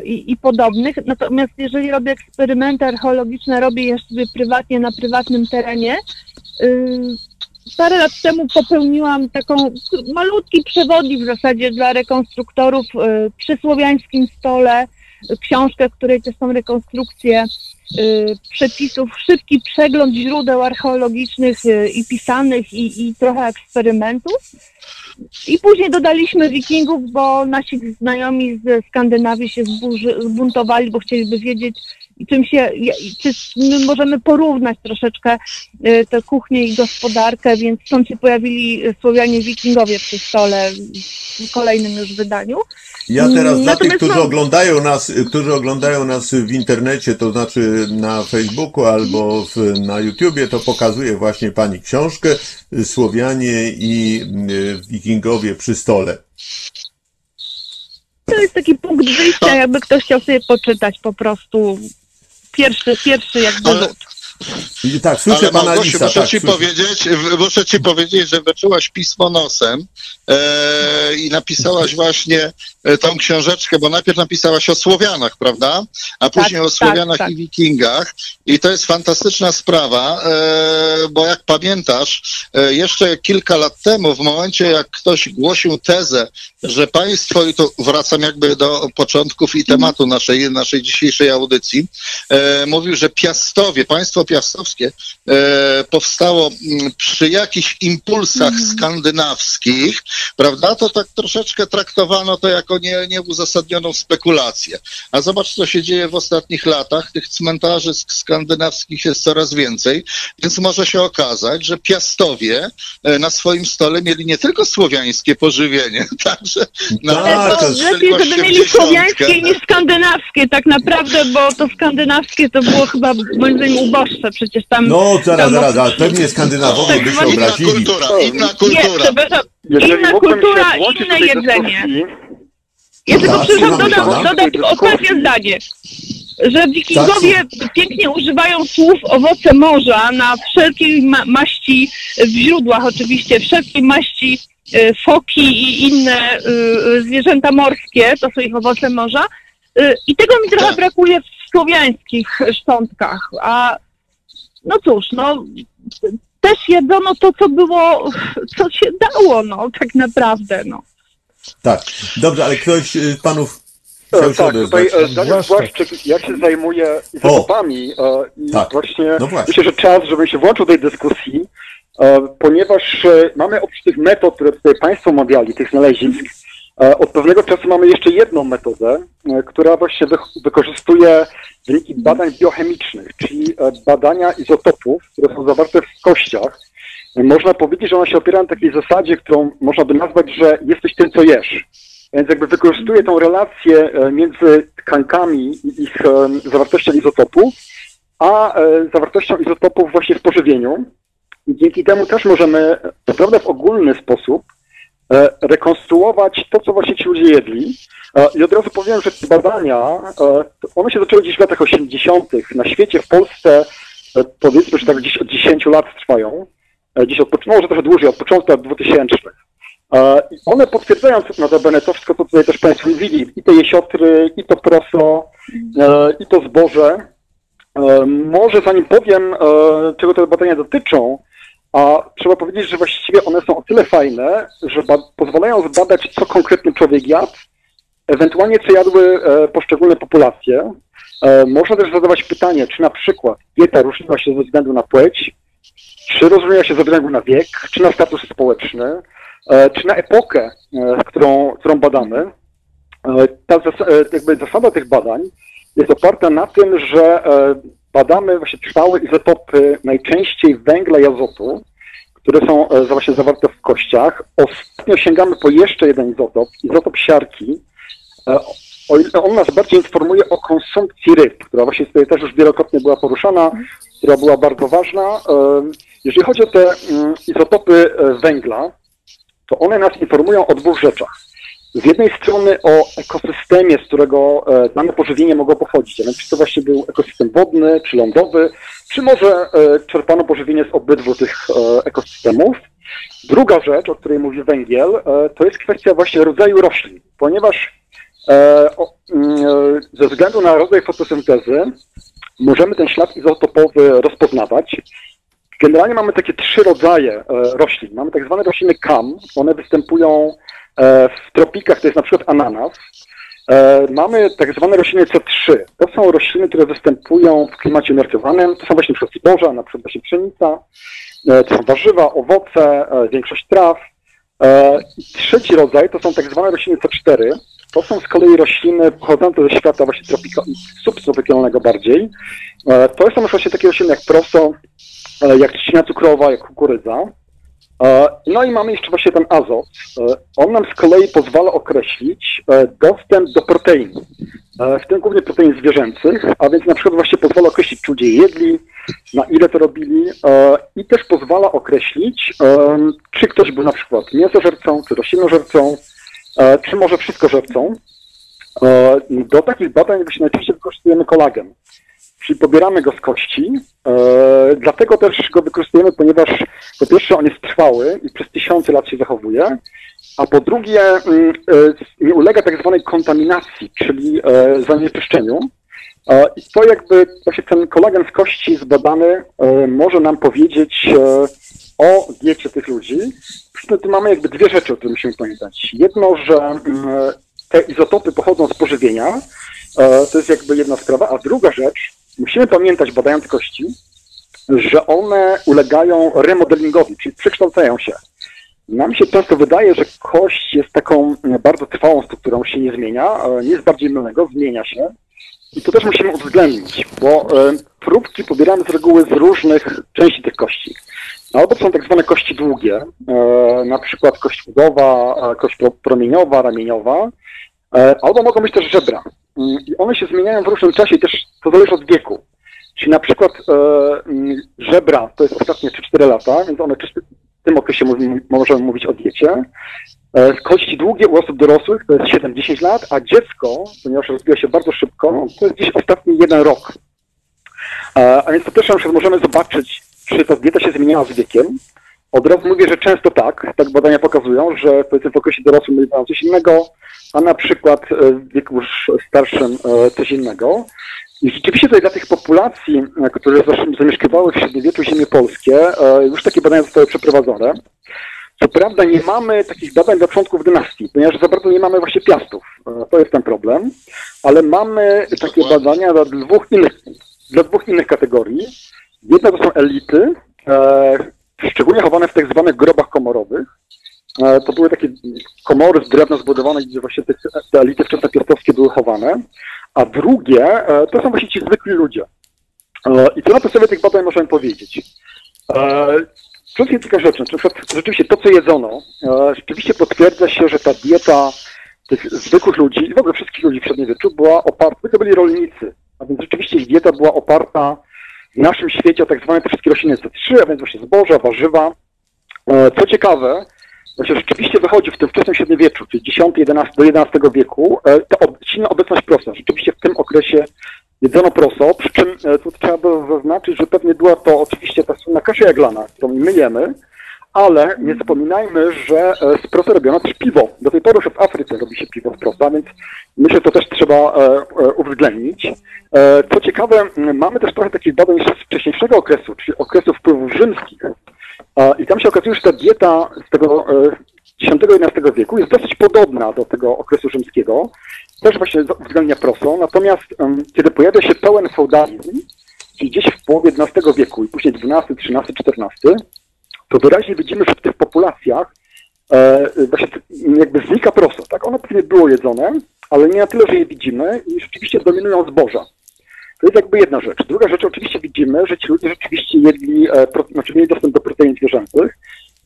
i, podobnych. Natomiast jeżeli robię eksperymenty archeologiczne, robię je sobie prywatnie na prywatnym terenie, Parę lat temu popełniłam taką malutki przewodnik w zasadzie dla rekonstruktorów y, przy słowiańskim stole, y, książkę, w której też są rekonstrukcje przepisów, szybki przegląd źródeł archeologicznych i pisanych i, i trochę eksperymentów. I później dodaliśmy wikingów, bo nasi znajomi ze Skandynawii się zbuntowali, bo chcieliby wiedzieć, czym się, czy my możemy porównać troszeczkę y, tę kuchnię i gospodarkę, więc stąd się pojawili Słowianie wikingowie przy stole w kolejnym już wydaniu. Ja teraz dla tych, Natomiast którzy no- oglądają nas, którzy oglądają nas w internecie, to znaczy na Facebooku albo w, na YouTubie, to pokazuję właśnie pani książkę Słowianie i y, Wikingowie przy stole. To jest taki punkt wyjścia, jakby ktoś chciał sobie poczytać po prostu pierwszy, pierwszy jakby Ale- rzut. I tak, słyszę Ale pana Małgosiu, Lisa. muszę Tak, ci słyszę. powiedzieć, w- muszę ci powiedzieć, że wyczułaś pismo nosem e, i napisałaś właśnie tą książeczkę, bo najpierw napisałaś o Słowianach, prawda? A później o tak, Słowianach tak. i Wikingach. I to jest fantastyczna sprawa, e, bo jak pamiętasz, e, jeszcze kilka lat temu, w momencie jak ktoś głosił tezę, że państwo, i tu wracam jakby do początków i tematu naszej, naszej dzisiejszej audycji, e, mówił, że Piastowie, państwo piastowskie e, powstało mm, przy jakichś impulsach skandynawskich, prawda, to tak troszeczkę traktowano to jako nie, nieuzasadnioną spekulację. A zobacz, co się dzieje w ostatnich latach. Tych cmentarzy sk- skandynawskich jest coraz więcej, więc może się okazać, że Piastowie e, na swoim stole mieli nie tylko słowiańskie pożywienie, także Tak, to lepiej, żeby mieli słowiańskie niż skandynawskie tak naprawdę, bo to skandynawskie to było chyba moim zdaniem uboższe, przecież tam... No, zaraz, tam zaraz, ale pewnie Skandynawowie by się Tak, Inna obrazili. kultura, inna kultura. Inna kultura, inne jedzenie. dyskusji, Ja tylko Tak, przepraszam słuchamy dodam, pana. dodać ostatnie zdanie, że wikingowie Tak. pięknie używają słów owoce morza na wszelkiej ma- maści, w źródłach oczywiście, wszelkiej maści e, foki i inne e, zwierzęta morskie, to są ich owoce morza. E, I tego mi trochę Tak. brakuje w słowiańskich szczątkach. A no cóż, no też jedzono to, co było, co się dało, no tak naprawdę, no. Tak, dobrze, ale ktoś y, panów chciał E, się Tak, tutaj odezwać. e, Daniel. Błaszczyk, jak się zajmuje izotopami e, i Tak. właśnie No właśnie. myślę, że czas, żebym się włączył do tej dyskusji, e, ponieważ e, mamy oprócz tych metod, które tutaj Państwo omawiali, tych znalezisk, e, od pewnego czasu mamy jeszcze jedną metodę, e, która właśnie wy- wykorzystuje wyniki badań biochemicznych, czyli e, badania izotopów, które są zawarte w kościach. Można powiedzieć, że ona się opiera na takiej zasadzie, którą można by nazwać, że jesteś tym, co jesz. Więc jakby wykorzystuje tą relację e, między tkankami i ich e, zawartością izotopu, a e, zawartością izotopów właśnie w pożywieniu. I dzięki temu też możemy, naprawdę w ogólny sposób, rekonstruować to, co właśnie ci ludzie jedli. I od razu powiem, że te badania, one się zaczęły gdzieś w latach 80. Na świecie, w Polsce, powiedzmy, że tak gdzieś od 10 lat trwają. Gdzieś od, może trochę dłużej, od początku lat 2000. E, I one potwierdzają notabene to wszystko, co tutaj też Państwo mówili, i te jesiotry, i to proso, e, i to zboże. E, Może zanim powiem, czego te badania dotyczą, a trzeba powiedzieć, że właściwie one są o tyle fajne, że pozwalają zbadać, co konkretny człowiek jadł, ewentualnie co jadły poszczególne populacje. Można też zadawać pytanie, czy na przykład dieta różniła się ze względu na płeć, czy różniła się ze względu na wiek, czy na status społeczny, e, czy na epokę, e, którą, którą badamy. E, Ta jakby zasada tych badań jest oparta na tym, że badamy właśnie trwałe izotopy najczęściej węgla i azotu, które są właśnie zawarte w kościach. Ostatnio sięgamy po jeszcze jeden izotop, izotop siarki. On nas bardziej informuje o konsumpcji ryb, która właśnie tutaj też już wielokrotnie była poruszana, która była bardzo ważna. Jeżeli chodzi o te mm, izotopy e, węgla, to one nas informują o dwóch rzeczach. Z jednej strony o ekosystemie, z którego e, dane pożywienie mogło pochodzić. A więc czy to właśnie był ekosystem wodny, czy lądowy, czy może e, czerpano pożywienie z obydwu tych ekosystemów. Druga rzecz, o której mówi węgiel, to jest kwestia właśnie rodzaju roślin, ponieważ mm, ze względu na rodzaj fotosyntezy możemy ten ślad izotopowy rozpoznawać. Generalnie mamy takie trzy rodzaje e, roślin. Mamy tak zwane rośliny KAM, one występują e, w tropikach, to jest na przykład ananas. E, Mamy tak zwane rośliny C3. To są rośliny, które występują w klimacie umiarkowanym. To są właśnie przykład zboża, na przykład właśnie pszenica. To są warzywa, owoce, większość traw. Trzeci rodzaj to są tak zwane rośliny C4. To są z kolei rośliny pochodzące ze świata właśnie tropika, subtropikalnego bardziej. E, To są właśnie takie rośliny jak proso, e, jak trzcina cukrowa, jak kukurydza. E, No i mamy jeszcze właśnie ten azot. On nam z kolei pozwala określić dostęp do protein, w tym głównie protein zwierzęcych, a więc na przykład właśnie pozwala określić, czy ludzie jedli, na ile to robili i też pozwala określić, czy ktoś był na przykład mięsożercą, czy roślinożercą, czy może wszystkożercą. E, Do takich badań najczęściej wykorzystujemy kolagen czyli pobieramy go z kości. E, dlatego też go wykorzystujemy, ponieważ po pierwsze on jest trwały i przez tysiące lat się zachowuje, a po drugie mm, e, nie ulega tak zwanej kontaminacji, czyli e, zanieczyszczeniu. E, I to jakby właśnie ten kolagen z kości zbadany e, może nam powiedzieć e, o diecie tych ludzi. Tu mamy jakby dwie rzeczy, o których musimy pamiętać. Jedno, że mm, te izotopy pochodzą z pożywienia, e, to jest jakby jedna sprawa, a druga rzecz, musimy pamiętać, badając kości, że one ulegają remodelingowi, czyli przekształcają się. Nam się często wydaje, że kość jest taką e, bardzo trwałą strukturą, się nie zmienia, e, nie jest bardziej mylnego, zmienia się. I to też musimy uwzględnić, bo e, próbki pobieramy z reguły z różnych części tych kości. Albo są tak zwane kości długie, e, na przykład kość udowa, kość pro- promieniowa, ramieniowa, e, albo mogą być też żebra. Mm, I one się zmieniają w różnym czasie i też to zależy od wieku. Czyli na przykład mm, żebra to jest ostatnie 3-4 lata, więc one w tym okresie możemy mówić o diecie. E, kości długie u osób dorosłych to jest 7-10 lat, a dziecko, ponieważ rozwija się bardzo szybko, to jest gdzieś ostatni jeden rok. E, a więc po pierwsze możemy zobaczyć, czy ta dieta się zmieniała z wiekiem. Od razu mówię, że często tak. Tak badania pokazują, że powiedzmy w okresie dorosłym mają coś innego, a na przykład e, w wieku już starszym coś innego. I rzeczywiście tutaj dla tych populacji, które zamieszkiwały w średniowieczu ziemie polskie, już takie badania zostały przeprowadzone. Co prawda nie mamy takich badań dla członków dynastii, ponieważ za bardzo nie mamy właśnie piastów. E, To jest ten problem. Ale mamy takie badania dla dwóch innych, dla dwóch innych kategorii. Jedna to są elity, e, szczególnie chowane w tak zwanych grobach komorowych. E, To były takie komory z drewna zbudowane, gdzie właśnie te, te elity wczesnopiastowskie były chowane. A drugie e, to są właśnie ci zwykli ludzie. E, I co na podstawie tych badań możemy powiedzieć? E, Przede kilka rzeczy. Przykład rzeczywiście to, co jedzono, e, rzeczywiście potwierdza się, że ta dieta tych zwykłych ludzi i w ogóle wszystkich ludzi w średniowieczu była oparta, to byli rolnicy, a więc rzeczywiście ich dieta była oparta w naszym świecie o tak zwane te wszystkie rośliny C3, a więc właśnie zboża, warzywa. E, Co ciekawe, właśnie rzeczywiście wychodzi w tym wczesnym średniowieczu, czyli 10 11, do XI wieku, e, ta silna obecność prosa. Rzeczywiście w tym okresie jedzono proso, przy czym e, tu trzeba by zaznaczyć, że pewnie była to oczywiście ta słynna kasza jaglana, którą my jemy, ale nie zapominajmy, że e, z prosa robiono też piwo. Do tej pory już w Afryce robi się piwo z prosa, więc myślę, że to też trzeba e, uwzględnić. Co ciekawe, mamy też trochę takich badań z wcześniejszego okresu, czyli okresu wpływów rzymskich. I tam się okazuje, że ta dieta z tego X-XI wieku jest dosyć podobna do tego okresu rzymskiego, też właśnie uwzględnia proso, natomiast em, kiedy pojawia się pełen feudalizm, czyli gdzieś w połowie XI wieku i później XII, XIII, XIV, to wyraźnie widzimy, że w tych populacjach e, właśnie jakby znika proso, tak? Ono pewnie było jedzone, ale nie na tyle, że je widzimy i rzeczywiście dominują zboża. To jest jakby jedna rzecz. Druga rzecz, oczywiście widzimy, że ci ludzie rzeczywiście jedli, e, pro, znaczy mieli dostęp do protein zwierzęcych.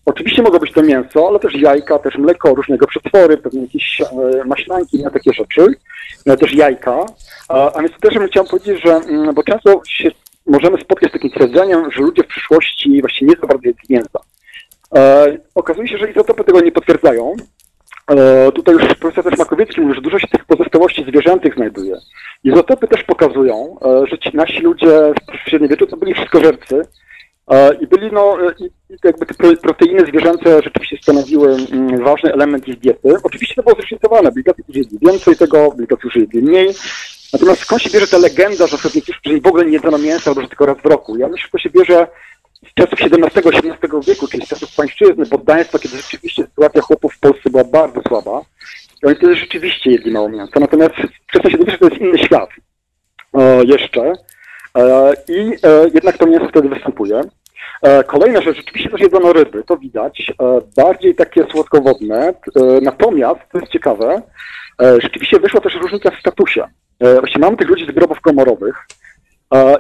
Oczywiście mogło być to mięso, ale też jajka, też mleko, różnego przetwory, pewnie jakieś e, maślanki, nie, takie rzeczy, e, też jajka. A, więc też bym chciał powiedzieć, że, mm, bo często się możemy spotkać z takim twierdzeniem, że ludzie w przyszłości właśnie nie za bardzo jedli mięsa. E, okazuje się, że izotopy tego nie potwierdzają. Tutaj już profesor też Makowiecki mówił, że dużo się tych pozostałości zwierzętych znajduje. Izotopy też pokazują, że ci nasi ludzie w średniowieczu to byli wszystkożercy i byli, no, e, jakby te pro- proteiny zwierzęce rzeczywiście stanowiły mm, ważny element ich diety. Oczywiście to było zróżnicowane, którzy jedli więcej tego, którzy jedli mniej. Natomiast skąd się bierze ta legenda, że niektórzy w ogóle nie jedzono mięsa, albo że tylko raz w roku? Ja myślę, że to się bierze z czasów XVII-XVIII wieku, czyli z czasów pańszczyzny, poddaństwa, kiedy rzeczywiście sytuacja chłopów w Polsce była bardzo słaba. I oni wtedy rzeczywiście jedli mało mięsa. Natomiast wczesne średniowiecze to jest inny świat e, jeszcze. E, I e, jednak to mięso wtedy występuje. E, Kolejna rzecz, rzeczywiście też jedzono ryby, to widać, e, bardziej takie słodkowodne, e, natomiast, to jest ciekawe, rzeczywiście wyszła też różnica w statusie. Właśnie mamy tych ludzi z grobów komorowych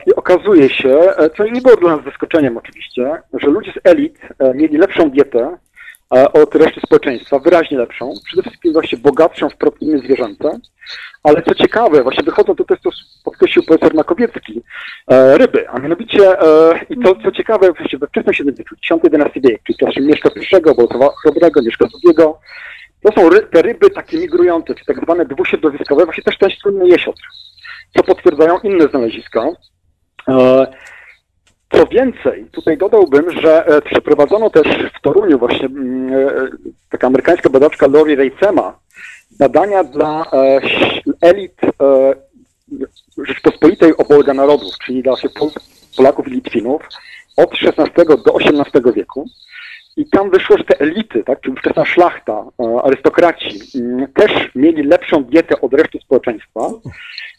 i okazuje się, co nie było dla nas zaskoczeniem oczywiście, że ludzie z elit mieli lepszą dietę od reszty społeczeństwa, wyraźnie lepszą, przede wszystkim właśnie bogatszą w proteiny zwierzęce, ale co ciekawe, właśnie wychodzą tutaj, co podkreślił profesor Makowiecki, e, ryby, a mianowicie e, i to co ciekawe, właśnie we wczesnym średniowieczu, X-XI wiek, czyli czasem Mieszka I, Bolesława Mieszka II, to są ry, te ryby takie migrujące, czy tak zwane dwusiedlowiskowe, właśnie też ten słynny jesiotr, co potwierdzają inne znaleziska. E, co więcej, tutaj dodałbym, że e, przeprowadzono też w Toruniu właśnie mm, e, taka amerykańska badaczka Lori Reitsema badania dla e, elit Rzeczpospolitej obojga narodów, czyli dla Polaków i Litwinów od XVI do XVIII wieku. I tam wyszło, że te elity, tak, czyli wczesna szlachta, e, arystokraci, mm, też mieli lepszą dietę od reszty społeczeństwa.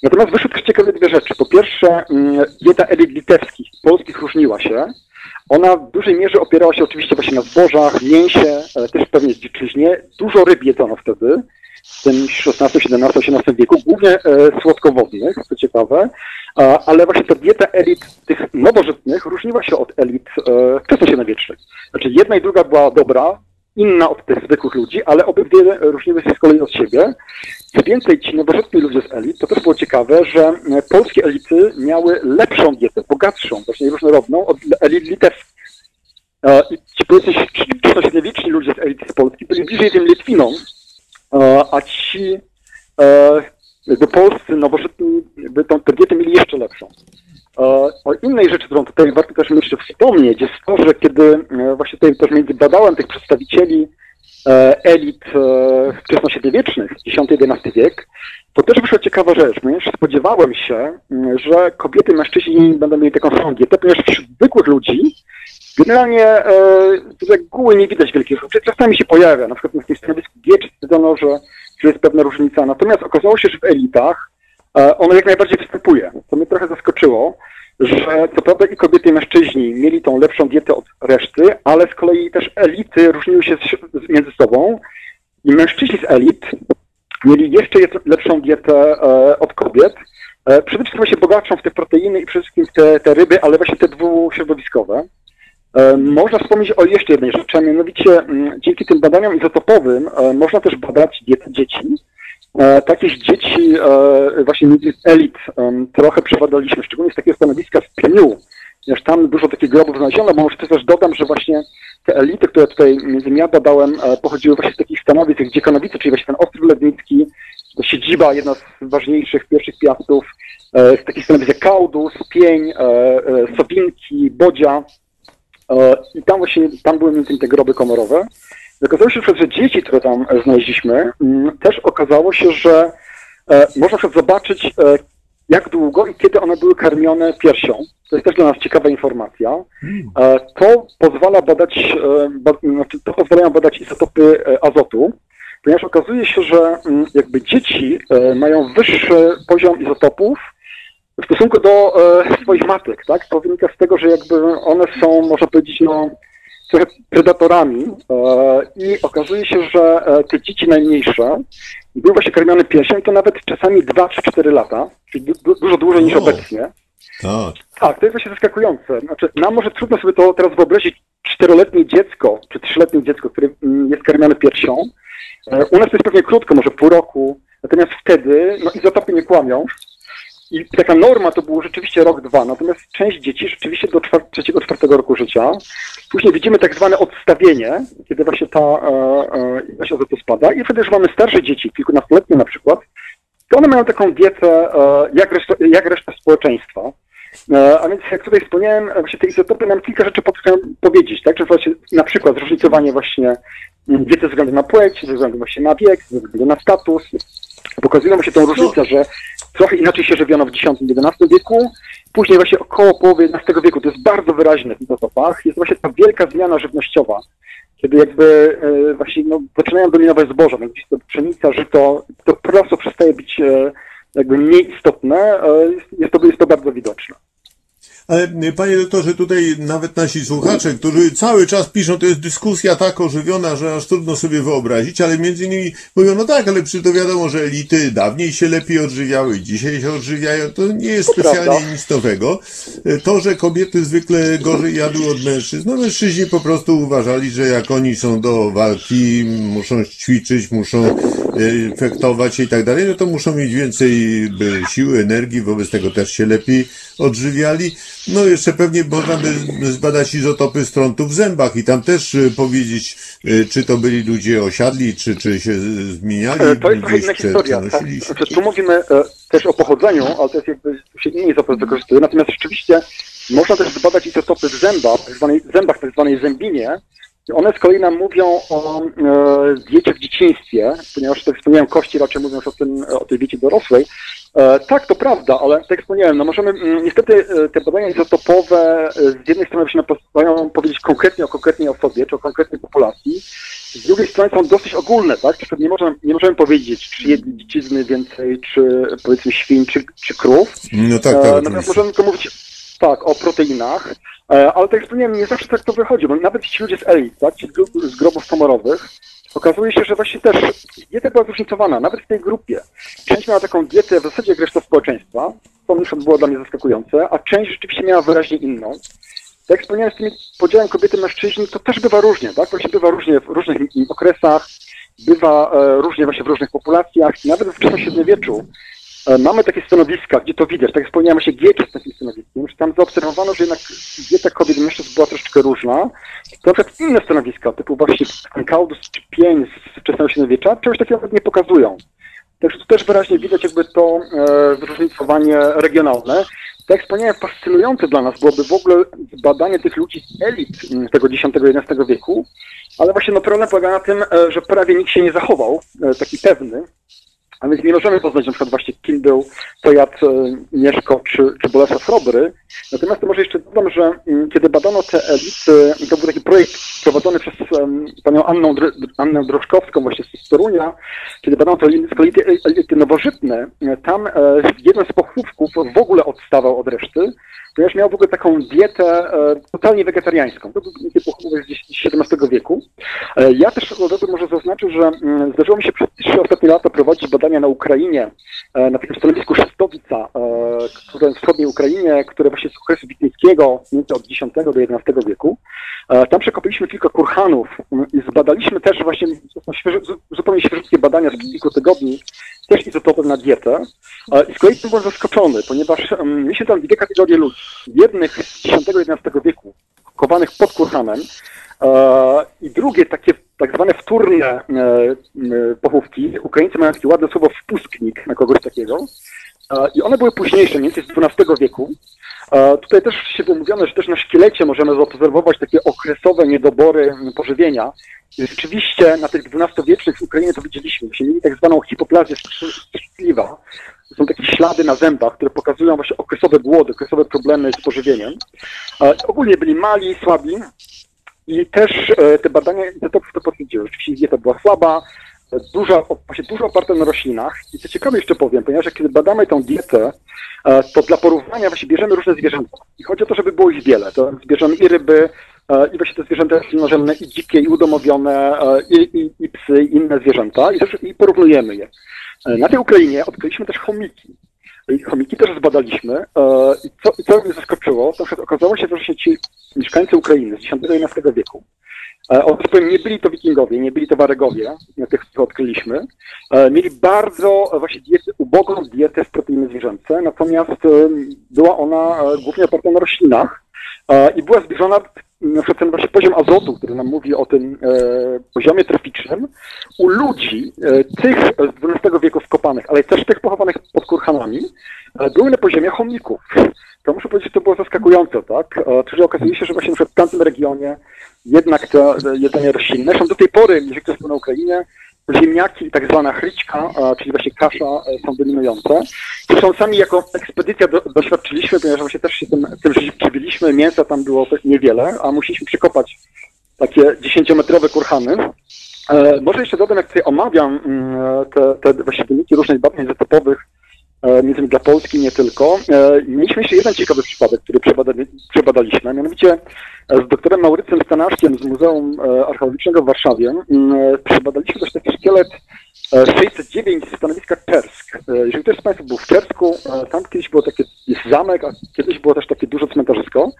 Natomiast wyszły też ciekawe dwie rzeczy. Po pierwsze, mm, dieta elit litewskich, polskich różniła się. Ona w dużej mierze opierała się oczywiście właśnie na zbożach, mięsie, też pewnie dziczyźnie. Dużo ryb jedzono wtedy, w tym XVI, XVII, XVIII wieku, głównie e, słodkowodnych, co ciekawe, ale właśnie ta dieta elit tych nowożytnych różniła się od elit e, wczesnośredniowiecznych. Znaczy jedna i druga była dobra, inna od tych zwykłych ludzi, ale obydwie różniły się z kolei od siebie. Co więcej, ci nowożytni ludzie z elit, to też było ciekawe, że e, polskie elity miały lepszą dietę, bogatszą, właśnie różnorodną od elit litewskich. I ci powiedzmy wczesnośredniowieczni ludzie z elit z Polski byli bliżej tym Litwinom, a ci e, jakby polscy nowożytni by tą tę dietę mieli jeszcze lepszą. E, O innej rzeczy, którą tutaj warto też jeszcze wspomnieć, jest to, że kiedy e, właśnie tutaj też między badałem tych przedstawicieli e, elit e, wczesnośredniowiecznych, X-XI wiek, to też wyszła ciekawa rzecz, ponieważ spodziewałem się, m, że kobiety i mężczyźni będą mieli taką samą dietę, ponieważ wśród zwykłych ludzi generalnie e, z reguły nie widać wielkich różnic. Czasami się pojawia, na przykład na jakimś stanowisku G czy stwierdzono, że, że jest pewna różnica. Natomiast okazało się, że w elitach e, jak najbardziej występuje. To mnie trochę zaskoczyło, że co prawda i kobiety i mężczyźni mieli tą lepszą dietę od reszty, ale z kolei też elity różniły się z, między sobą i mężczyźni z elit mieli jeszcze lepszą dietę e, od kobiet. E, przede wszystkim właśnie bogatszą w te proteiny i przede wszystkim te, te ryby, ale właśnie te dwuśrodowiskowe. E, Można wspomnieć o jeszcze jednej rzeczy, a mianowicie mm, dzięki tym badaniom izotopowym e, można też badać dietę dzieci. E, Takich dzieci właśnie elit trochę przebadaliśmy, szczególnie z takiego stanowiska w Pniu, ponieważ tam dużo takich grobów znaleziono, bo może też dodam, że właśnie te elity, które tutaj między ja badałem, pochodziły właśnie z takich stanowisk jak Dziekonowice, czyli właśnie ten Ostrów Lednicki, to siedziba, jedna z ważniejszych pierwszych piastów, z takich stanowisk jak Kaudus, Pień, Sobinki, Bodzia. I tam właśnie, tam były między te groby komorowe. I Okazało się, że dzieci, które tam e, znaleźliśmy, mm, też okazało się, że e, można zobaczyć, e, jak długo i kiedy one były karmione piersią. To jest też dla nas ciekawa informacja. To pozwala badać, ba, znaczy to pozwalają badać izotopy azotu, ponieważ okazuje się, że mm, jakby dzieci mają wyższy poziom izotopów w stosunku do e, swoich matek, tak? To wynika z tego, że jakby one są, można powiedzieć, no, trochę predatorami e, i okazuje się, że e, te dzieci najmniejsze były właśnie karmione piersią i to nawet czasami 2 czy 4 lata, czyli du- du- dużo dłużej niż O. obecnie. Tak. Tak, to jest właśnie zaskakujące. Znaczy, nam może trudno sobie to teraz wyobrazić czteroletnie dziecko, czy trzyletnie dziecko, które mm, jest karmione piersią. E, U nas to jest pewnie krótko, może pół roku, natomiast wtedy, no izotopy nie kłamią. I taka norma to było rzeczywiście rok, dwa, natomiast część dzieci rzeczywiście do czwar- trzeciego, czwartego roku życia. Później widzimy tak zwane odstawienie, kiedy właśnie ta e, e, ilość azotu spada i wtedy już mamy starsze dzieci, kilkunastoletnie na przykład, to one mają taką dietę e, jak reszta, jak reszta społeczeństwa. E, A więc jak tutaj wspomniałem, e, właśnie te izotopy nam kilka rzeczy potrafią powiedzieć, tak? Że właśnie na przykład zróżnicowanie właśnie mm, diety ze względu na płeć, ze względu właśnie na wiek, ze względu na status. Pokazują właśnie tą różnicę, że trochę inaczej się żywiono w X-XI wieku, później właśnie około połowy XI wieku, to jest bardzo wyraźne w izotopach, jest właśnie ta wielka zmiana żywnościowa, kiedy jakby e, właśnie no, zaczynają dominować zboża, no, gdzieś to pszenica, żyto, to po prostu przestaje być e, jakby mniej istotne, e, jest, to, jest to bardzo widoczne. Ale y, panie doktorze, tutaj nawet nasi słuchacze, którzy cały czas piszą, to jest dyskusja tak ożywiona, że aż trudno sobie wyobrazić, ale między innymi mówią, no tak, ale przy to wiadomo, że elity dawniej się lepiej odżywiały, dzisiaj się odżywiają, to nie jest specjalnie nic nowego. Y, To, że kobiety zwykle gorzej jadły od mężczyzn, no mężczyźni po prostu uważali, że jak oni są do walki, muszą ćwiczyć, muszą y, fektować się i tak dalej, no to muszą mieć więcej siły, energii, wobec tego też się lepiej odżywiali. No jeszcze pewnie można by zbadać izotopy strontu w zębach i tam też y, powiedzieć, y, czy to byli ludzie osiadli, czy, czy się zmieniali. E, To jest trochę inna historia. Tak? tu mówimy e, też o pochodzeniu, ale to jest jakby, się inny izotop wykorzystuje. Natomiast rzeczywiście można też zbadać izotopy w zębach, tak zwanej, zębach, tak zwanej zębinie. One z kolei nam mówią o e, diecie w dzieciństwie, ponieważ tak wspomniałem, kości raczej mówią o, tym, o tej diecie dorosłej. E, tak, to prawda, ale tak jak wspomniałem, no możemy, mm, niestety e, te badania izotopowe e, z jednej strony się pozwalają powiedzieć konkretnie o konkretnej osobie, czy o konkretnej populacji, z drugiej strony są dosyć ogólne, tak? Nie możemy, nie możemy powiedzieć, czy jedli dziczyzny więcej, czy powiedzmy świń, czy, czy krów. No tak, E, tak. Natomiast oczywiście. możemy tylko mówić tak, o proteinach, e, ale tak jak wspomniałem, nie zawsze tak to wychodzi, bo nawet ci ludzie z elit, tak, ci z grobów komorowych, okazuje się, że właśnie też dieta była zróżnicowana, nawet w tej grupie. Część miała taką dietę w zasadzie jak reszta społeczeństwa, to było dla mnie zaskakujące, a część rzeczywiście miała wyraźnie inną. Jak wspomniałem z tym podziałem kobiety-mężczyźni, to też bywa różnie, tak? Właśnie bywa różnie w różnych okresach, bywa e, różnie właśnie w różnych populacjach, nawet w wczesnym średniowieczu mamy takie stanowiska, gdzie to widać, tak jak wspomniałem, właśnie Giecz jest takim stanowiskiem, że tam zaobserwowano, że jednak dieta kobiet i mężczyzn była troszeczkę różna. To na przykład inne stanowiska, typu właśnie Kaudus czy Pień z wczesnego średniowiecza, czegoś takiego nie pokazują. Także tu też wyraźnie widać jakby to e, zróżnicowanie regionalne. Tak jak wspomniałem, fascynujące dla nas byłoby w ogóle badanie tych ludzi z elit m, tego X-XI wieku, ale właśnie no problem polega na tym, e, że prawie nikt się nie zachował, e, taki pewny, a więc nie możemy poznać na przykład właśnie kim był Tojat e, Mieszko czy, czy Bolesław Chrobry. Natomiast to może jeszcze dodam, że mm, kiedy badano te elity, to był taki projekt prowadzony przez panią Anną, Annę Drożkowską właśnie z Torunia, kiedy badano te elity, elity nowożytne, tam e, jeden z pochówków w ogóle odstawał od reszty, ponieważ miał w ogóle taką dietę e, totalnie wegetariańską. To był taki pochówek z XVII wieku. E, Ja też może zaznaczył, że mm, zdarzyło mi się przez trzy ostatnie lata prowadzić badania na Ukrainie, e, na takim stanowisku Szestowica, które w wschodniej Ukrainie, które właśnie z okresu więcej od X do XI wieku. Tam przekopiliśmy kilka kurhanów mm, i zbadaliśmy też właśnie, są świeże, zu- zupełnie świeżutkie badania z kilku tygodni, też izotopy na dietę. I z kolei byłem zaskoczony, ponieważ um, mieliśmy tam dwie kategorie ludzi. Jednych z X-XI wieku, chowanych pod kurhanem, E, I drugie, takie tak zwane wtórne e, e, pochówki, Ukraińcy mają takie ładne słowo wpusknik na kogoś takiego. I one były późniejsze, mniej więcej z XII wieku. Tutaj też się było mówione, że też na szkielecie możemy zaobserwować takie okresowe niedobory pożywienia. I rzeczywiście na tych XII-wiecznych w Ukrainie to widzieliśmy. Właśnie mieli tak zwaną hipoplazję skrzydliwa. Są takie ślady na zębach, które pokazują właśnie okresowe głody, okresowe problemy z pożywieniem. Ogólnie byli mali, słabi i też e, te badania izotoków to potwierdziły. Rzeczywiście dieta była słaba, duża, właśnie dużo oparta na roślinach. I co ciekawe jeszcze powiem, ponieważ kiedy badamy tą dietę, e, to dla porównania właśnie bierzemy różne zwierzęta. I chodzi o to, żeby było ich wiele. To bierzemy i ryby, i właśnie te zwierzęta roślinożerne, i dzikie, i udomowione, e, i, i, i psy, i inne zwierzęta, i, też, i porównujemy je. E, Na tej Ukrainie odkryliśmy też chomiki. I chomiki też zbadaliśmy. e, I co, i co mnie zaskoczyło, to że okazało się, że ci mieszkańcy Ukrainy z X-XI wieku, e, o że powiem, nie byli to wikingowie, nie byli to waregowie, tych, których odkryliśmy, e, mieli bardzo e, właśnie dietę, ubogą dietę w proteiny zwierzęce, natomiast e, była ona e, głównie oparta na roślinach e, i była zbliżona przykład ten właśnie poziom azotu, który nam mówi o tym e, poziomie troficznym, u ludzi, e, tych z XII wieku wkopanych, ale też tych pochowanych pod kurhanami, e, były na poziomie chomików. To muszę powiedzieć, to było zaskakujące, tak? E, Czyli okazuje się, że właśnie w tamtym regionie jednak e, jedzenie roślinne, zresztą do tej pory, jeżeli ktoś był na Ukrainie, ziemniaki tak zwana chryćka, e, czyli właśnie kasza e, są dominujące. Zresztą sami jako ekspedycja do, doświadczyliśmy, ponieważ właśnie też się tym, tym przybyliśmy, mięsa tam było niewiele, a musieliśmy przekopać takie dziesięciometrowe kurhany. E, może jeszcze dodam, jak tutaj omawiam mm, te, te właśnie wyniki różnych badań izotopowych, e, między innymi dla Polski, nie tylko. E, Mieliśmy jeszcze jeden ciekawy przypadek, który przebadali, przebadaliśmy, mianowicie e, z doktorem Maurycem Stanaszkiem z Muzeum Archeologicznego w Warszawie mm, przebadaliśmy też taki szkielet e, 609 z stanowiska Czersk. Jeżeli ktoś z Państwa był w Czersku, tam kiedyś było takie, jest zamek, a kiedyś było też takie duże cmentarzysko.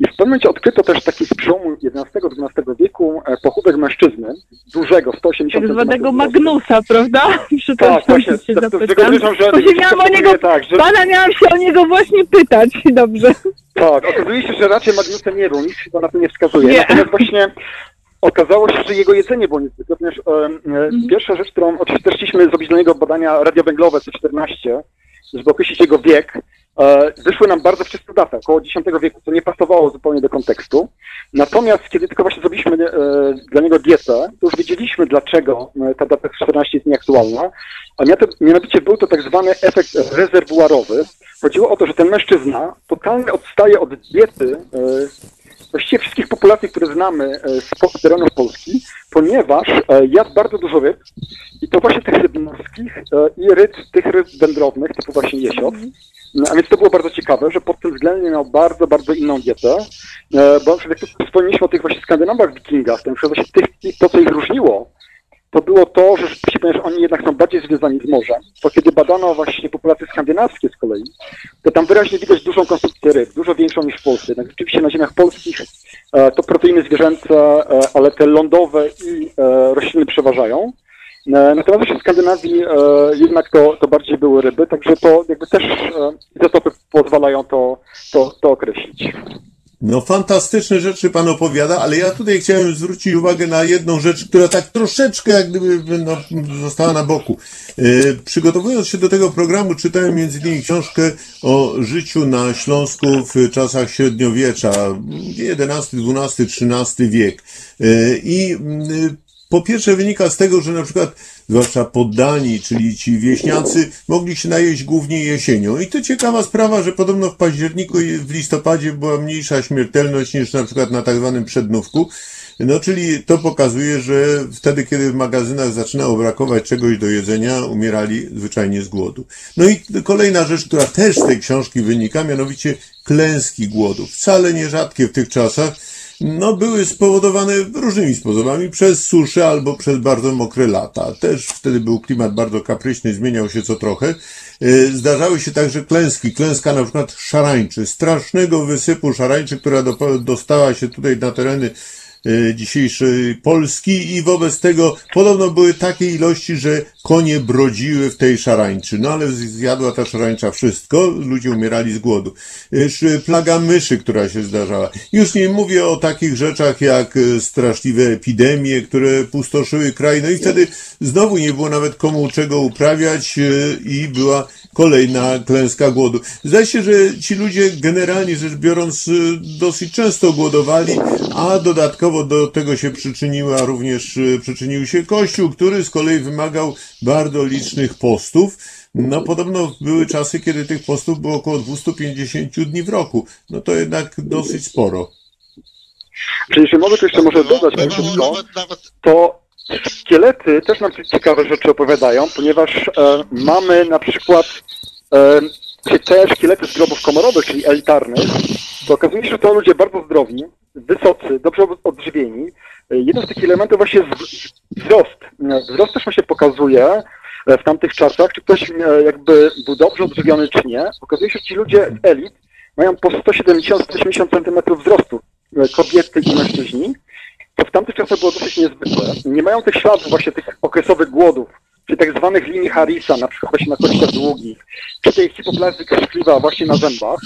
I w pewnym momencie odkryto też taki z przełomu XI-XII wieku pochówek mężczyzny, dużego, 180 Tak zwanego Magnusa, prawda? Przepraszam, Tak, właśnie, się to zapytam. tylko że- miałam o niego, tak, że, pana miałam się o niego właśnie pytać. Dobrze. tak, okazuje się, że raczej Magnusem nie był, nic chyba na to nie wskazuje. Nie. Natomiast właśnie okazało się, że jego jedzenie było niezwykłe, ponieważ e, e, pierwsza rzecz, którą oczywiście też chcieliśmy zrobić dla niego badania radiowęglowe C14, żeby określić jego wiek, wyszły nam bardzo wczesne daty, około X wieku, co nie pasowało zupełnie do kontekstu. Natomiast kiedy tylko właśnie zrobiliśmy e, dla niego dietę, to już wiedzieliśmy, dlaczego e, ta data 14 jest nieaktualna, a mianowicie- był to tak zwany efekt rezerwuarowy. Chodziło o to, że ten mężczyzna totalnie odstaje od diety e, właściwie wszystkich populacji, które znamy e, z terenów Polski, ponieważ e, jadł bardzo dużo ryb i to właśnie tych ryb morskich e, i ryb, tych ryb wędrownych, typu właśnie jesiot. No, a więc to było bardzo ciekawe, że pod tym względem miał bardzo, bardzo inną dietę, e, bo jak wspomnieliśmy o tych właśnie Skandynawach, wikingach, to, właśnie tych, to co ich różniło, to było to, że rzeczywiście, ponieważ oni jednak są bardziej związani z morzem, to kiedy badano właśnie populacje skandynawskie z kolei, to tam wyraźnie widać dużą konsumpcję ryb, dużo większą niż w Polsce. Jednak rzeczywiście na ziemiach polskich e, to proteiny zwierzęce, e, ale te lądowe i rośliny przeważają. E, Natomiast w Skandynawii e, jednak to, to bardziej były ryby, także to jakby też e, izotopy pozwalają to, to, to określić. No fantastyczne rzeczy pan opowiada, ale ja tutaj chciałem zwrócić uwagę na jedną rzecz, która tak troszeczkę jak gdyby no, została na boku. E, przygotowując się do tego programu czytałem między innymi książkę o życiu na Śląsku w czasach średniowiecza, XI, XII, XIII wiek. E, I po pierwsze wynika z tego, że na przykład zwłaszcza poddani, czyli ci wieśniacy, mogli się najeść głównie jesienią. I to ciekawa sprawa, że podobno w październiku i w listopadzie była mniejsza śmiertelność niż na przykład na tak zwanym przednówku. No, czyli to pokazuje, że wtedy, kiedy w magazynach zaczynało brakować czegoś do jedzenia, umierali zwyczajnie z głodu. No i kolejna rzecz, która też z tej książki wynika, mianowicie klęski głodu. Wcale nierzadkie w tych czasach, no, były spowodowane różnymi sposobami, przez suszę albo przez bardzo mokre lata. Też wtedy był klimat bardzo kapryśny, zmieniał się co trochę. Yy, Zdarzały się także klęski. Klęska na przykład szarańczy, strasznego wysypu szarańczy, która do, dostała się tutaj na tereny e, dzisiejszej Polski i wobec tego podobno były takie ilości, że konie brodziły w tej szarańczy. No ale zjadła ta szarańcza wszystko, ludzie umierali z głodu. Jeszcze plaga myszy, która się zdarzała. Już nie mówię o takich rzeczach jak e, straszliwe epidemie, które pustoszyły kraj, no i wtedy znowu nie było nawet komu czego uprawiać i była kolejna klęska głodu. Zdaje się, że ci ludzie generalnie rzecz biorąc dosyć często głodowali, a dodatkowo do tego się przyczyniła również, e, przyczynił się Kościół, który z kolei wymagał bardzo licznych postów. No podobno były czasy, kiedy tych postów było około 250 dni w roku. No to jednak dosyć sporo. Czyli jeśli mogę to jeszcze może dodać krótko, to szkielety też nam ciekawe rzeczy opowiadają, ponieważ e, mamy na przykład e, te szkielety z grobów komorowych, czyli elitarnych, to okazuje się, że to ludzie bardzo zdrowi, wysocy, dobrze odżywieni. Jeden z takich elementów właśnie jest wzrost. Wzrost też się pokazuje e, w tamtych czasach, czy ktoś e, jakby był dobrze odżywiony, czy nie. Okazuje się, że ci ludzie z elit mają po 170-180 cm wzrostu, e, kobiety i mężczyźni to w tamtych czasach było dosyć niezwykłe. Nie mają tych śladów właśnie tych okresowych głodów, czy tak zwanych linii Harrisa, na przykład właśnie na kościach długich, czy tej hipoplazy krzyżliwa właśnie na zębach.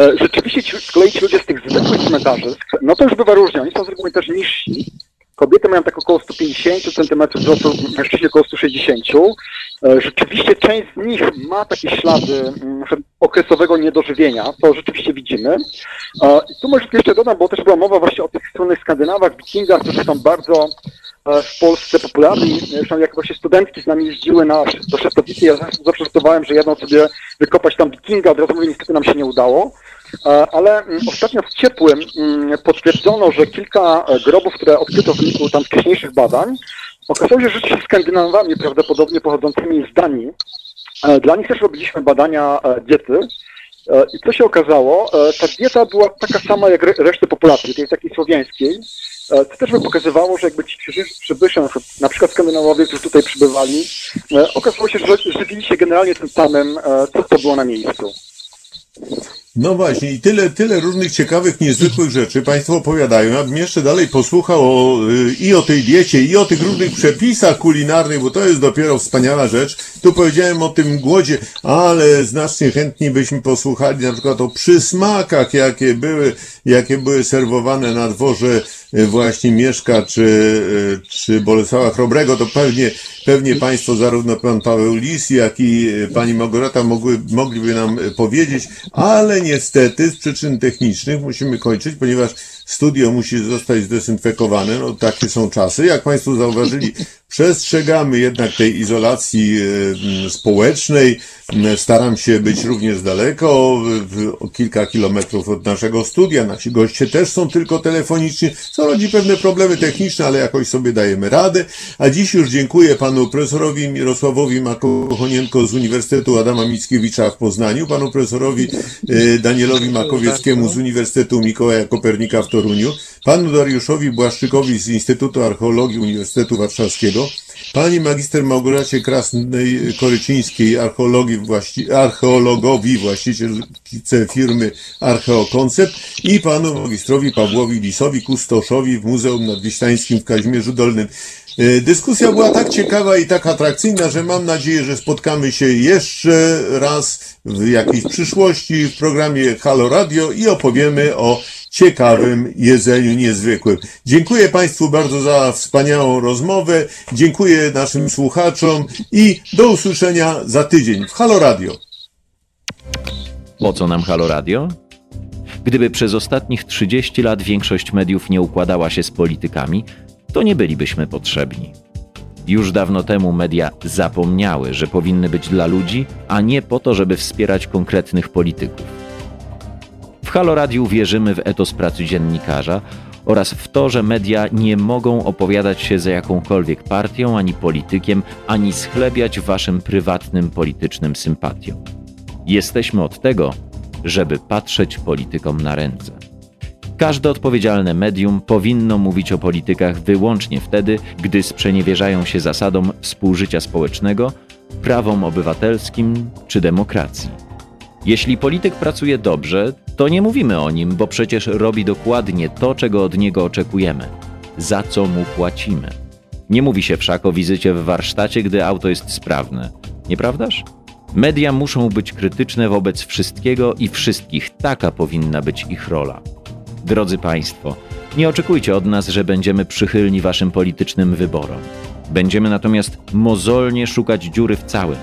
E, Rzeczywiście ci, z kolei ci ludzie z tych zwykłych cmentarzy, no to już bywa różnie, oni są z reguły też niżsi. Kobiety mają tak około 150 cm wzrostu, mężczyźni około 160. E, Rzeczywiście część z nich ma takie ślady mm, okresowego niedożywienia, to rzeczywiście widzimy. E, I tu może jeszcze dodam, bo też była mowa właśnie o tych słynnych Skandynawach, wikingach, którzy są bardzo e, w Polsce popularni. Zresztą jak właśnie studentki z nami jeździły na, do Szetowicy, ja zawsze żartowałem, że jadą sobie wykopać tam wikinga, od razu mówię, niestety nam się nie udało. E, Ale mm, ostatnio w ciepłym mm, potwierdzono, że kilka e, grobów, które odkryto w wyniku tam wcześniejszych badań, okazało się, że rzeczywiście Skandynawami prawdopodobnie pochodzącymi z Danii. E, Dla nich też robiliśmy badania e, diety. E, I co się okazało? E, Ta dieta była taka sama jak re- reszty populacji, tej takiej słowiańskiej. E, Co też by pokazywało, że jakby ci przybysze- na przykład- na przykład Skandynawowie, którzy tutaj przybywali, e, okazało się, że żywili się generalnie tym samym, e, co to było na miejscu. No właśnie, i tyle, tyle różnych ciekawych, niezwykłych rzeczy Państwo opowiadają. Ja bym jeszcze dalej posłuchał o, i o tej diecie, i o tych różnych przepisach kulinarnych, bo to jest dopiero wspaniała rzecz. Tu powiedziałem o tym głodzie, ale znacznie chętniej byśmy posłuchali na przykład o przysmakach, jakie były, jakie były serwowane na dworze właśnie Mieszka czy, y, czy Bolesława Chrobrego. To pewnie, pewnie Państwo, zarówno Pan Paweł Lis, jak i y, Pani Małgorzata mogły, mogliby nam y, powiedzieć, ale niestety z przyczyn technicznych musimy kończyć, ponieważ studio musi zostać zdezynfekowane. No, takie są czasy. Jak Państwo zauważyli, przestrzegamy jednak tej izolacji m, społecznej. Staram się być również daleko, kilka kilometrów od naszego studia. Nasi goście też są tylko telefoniczni, co rodzi pewne problemy techniczne, ale jakoś sobie dajemy radę. A dziś już dziękuję panu profesorowi Mirosławowi Makochonienko z Uniwersytetu Adama Mickiewicza w Poznaniu, panu profesorowi y, Danielowi Makowieckiemu z Uniwersytetu Mikołaja Kopernika w Toruniu, panu Dariuszowi Błaszczykowi z Instytutu Archeologii Uniwersytetu Warszawskiego, pani magister Małgorzacie Krasnej-Korycińskiej, właści- archeologowi, właścicielce firmy Archeokoncept i panu magistrowi Pawłowi Lisowi, kustoszowi w Muzeum Nadwiślańskim w Kazimierzu Dolnym. E, Dyskusja była tak ciekawa i tak atrakcyjna, że mam nadzieję, że spotkamy się jeszcze raz w jakiejś przyszłości w programie Halo Radio i opowiemy o ciekawym jedzeniu niezwykłym. Dziękuję Państwu bardzo za wspaniałą rozmowę, dziękuję naszym słuchaczom i do usłyszenia za tydzień w Halo Radio. Po co nam Halo Radio? Gdyby przez ostatnich 30 lat większość mediów nie układała się z politykami, to nie bylibyśmy potrzebni. Już dawno temu media zapomniały, że powinny być dla ludzi, a nie po to, żeby wspierać konkretnych polityków. Halo Radiu wierzymy w etos pracy dziennikarza oraz w to, że media nie mogą opowiadać się za jakąkolwiek partią ani politykiem, ani schlebiać waszym prywatnym politycznym sympatiom. Jesteśmy od tego, żeby patrzeć politykom na ręce. Każde odpowiedzialne medium powinno mówić o politykach wyłącznie wtedy, gdy sprzeniewierzają się zasadom współżycia społecznego, prawom obywatelskim czy demokracji. Jeśli polityk pracuje dobrze, To nie mówimy o nim, bo przecież robi dokładnie to, czego od niego oczekujemy, za co mu płacimy. Nie mówi się wszak o wizycie w warsztacie, gdy auto jest sprawne. Nieprawdaż? Media muszą być krytyczne wobec wszystkiego i wszystkich. Taka powinna być ich rola. Drodzy Państwo, nie oczekujcie od nas, że będziemy przychylni Waszym politycznym wyborom. Będziemy natomiast mozolnie szukać dziury w całym.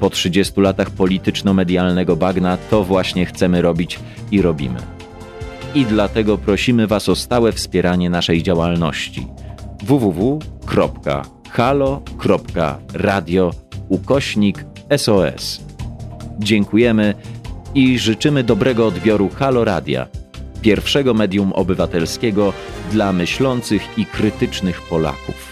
Po 30 latach polityczno-medialnego bagna to właśnie chcemy robić i robimy. I dlatego prosimy Was o stałe wspieranie naszej działalności www.halo.radio ukośnik SOS. Dziękujemy i życzymy dobrego odbioru Halo Radia, pierwszego medium obywatelskiego dla myślących i krytycznych Polaków.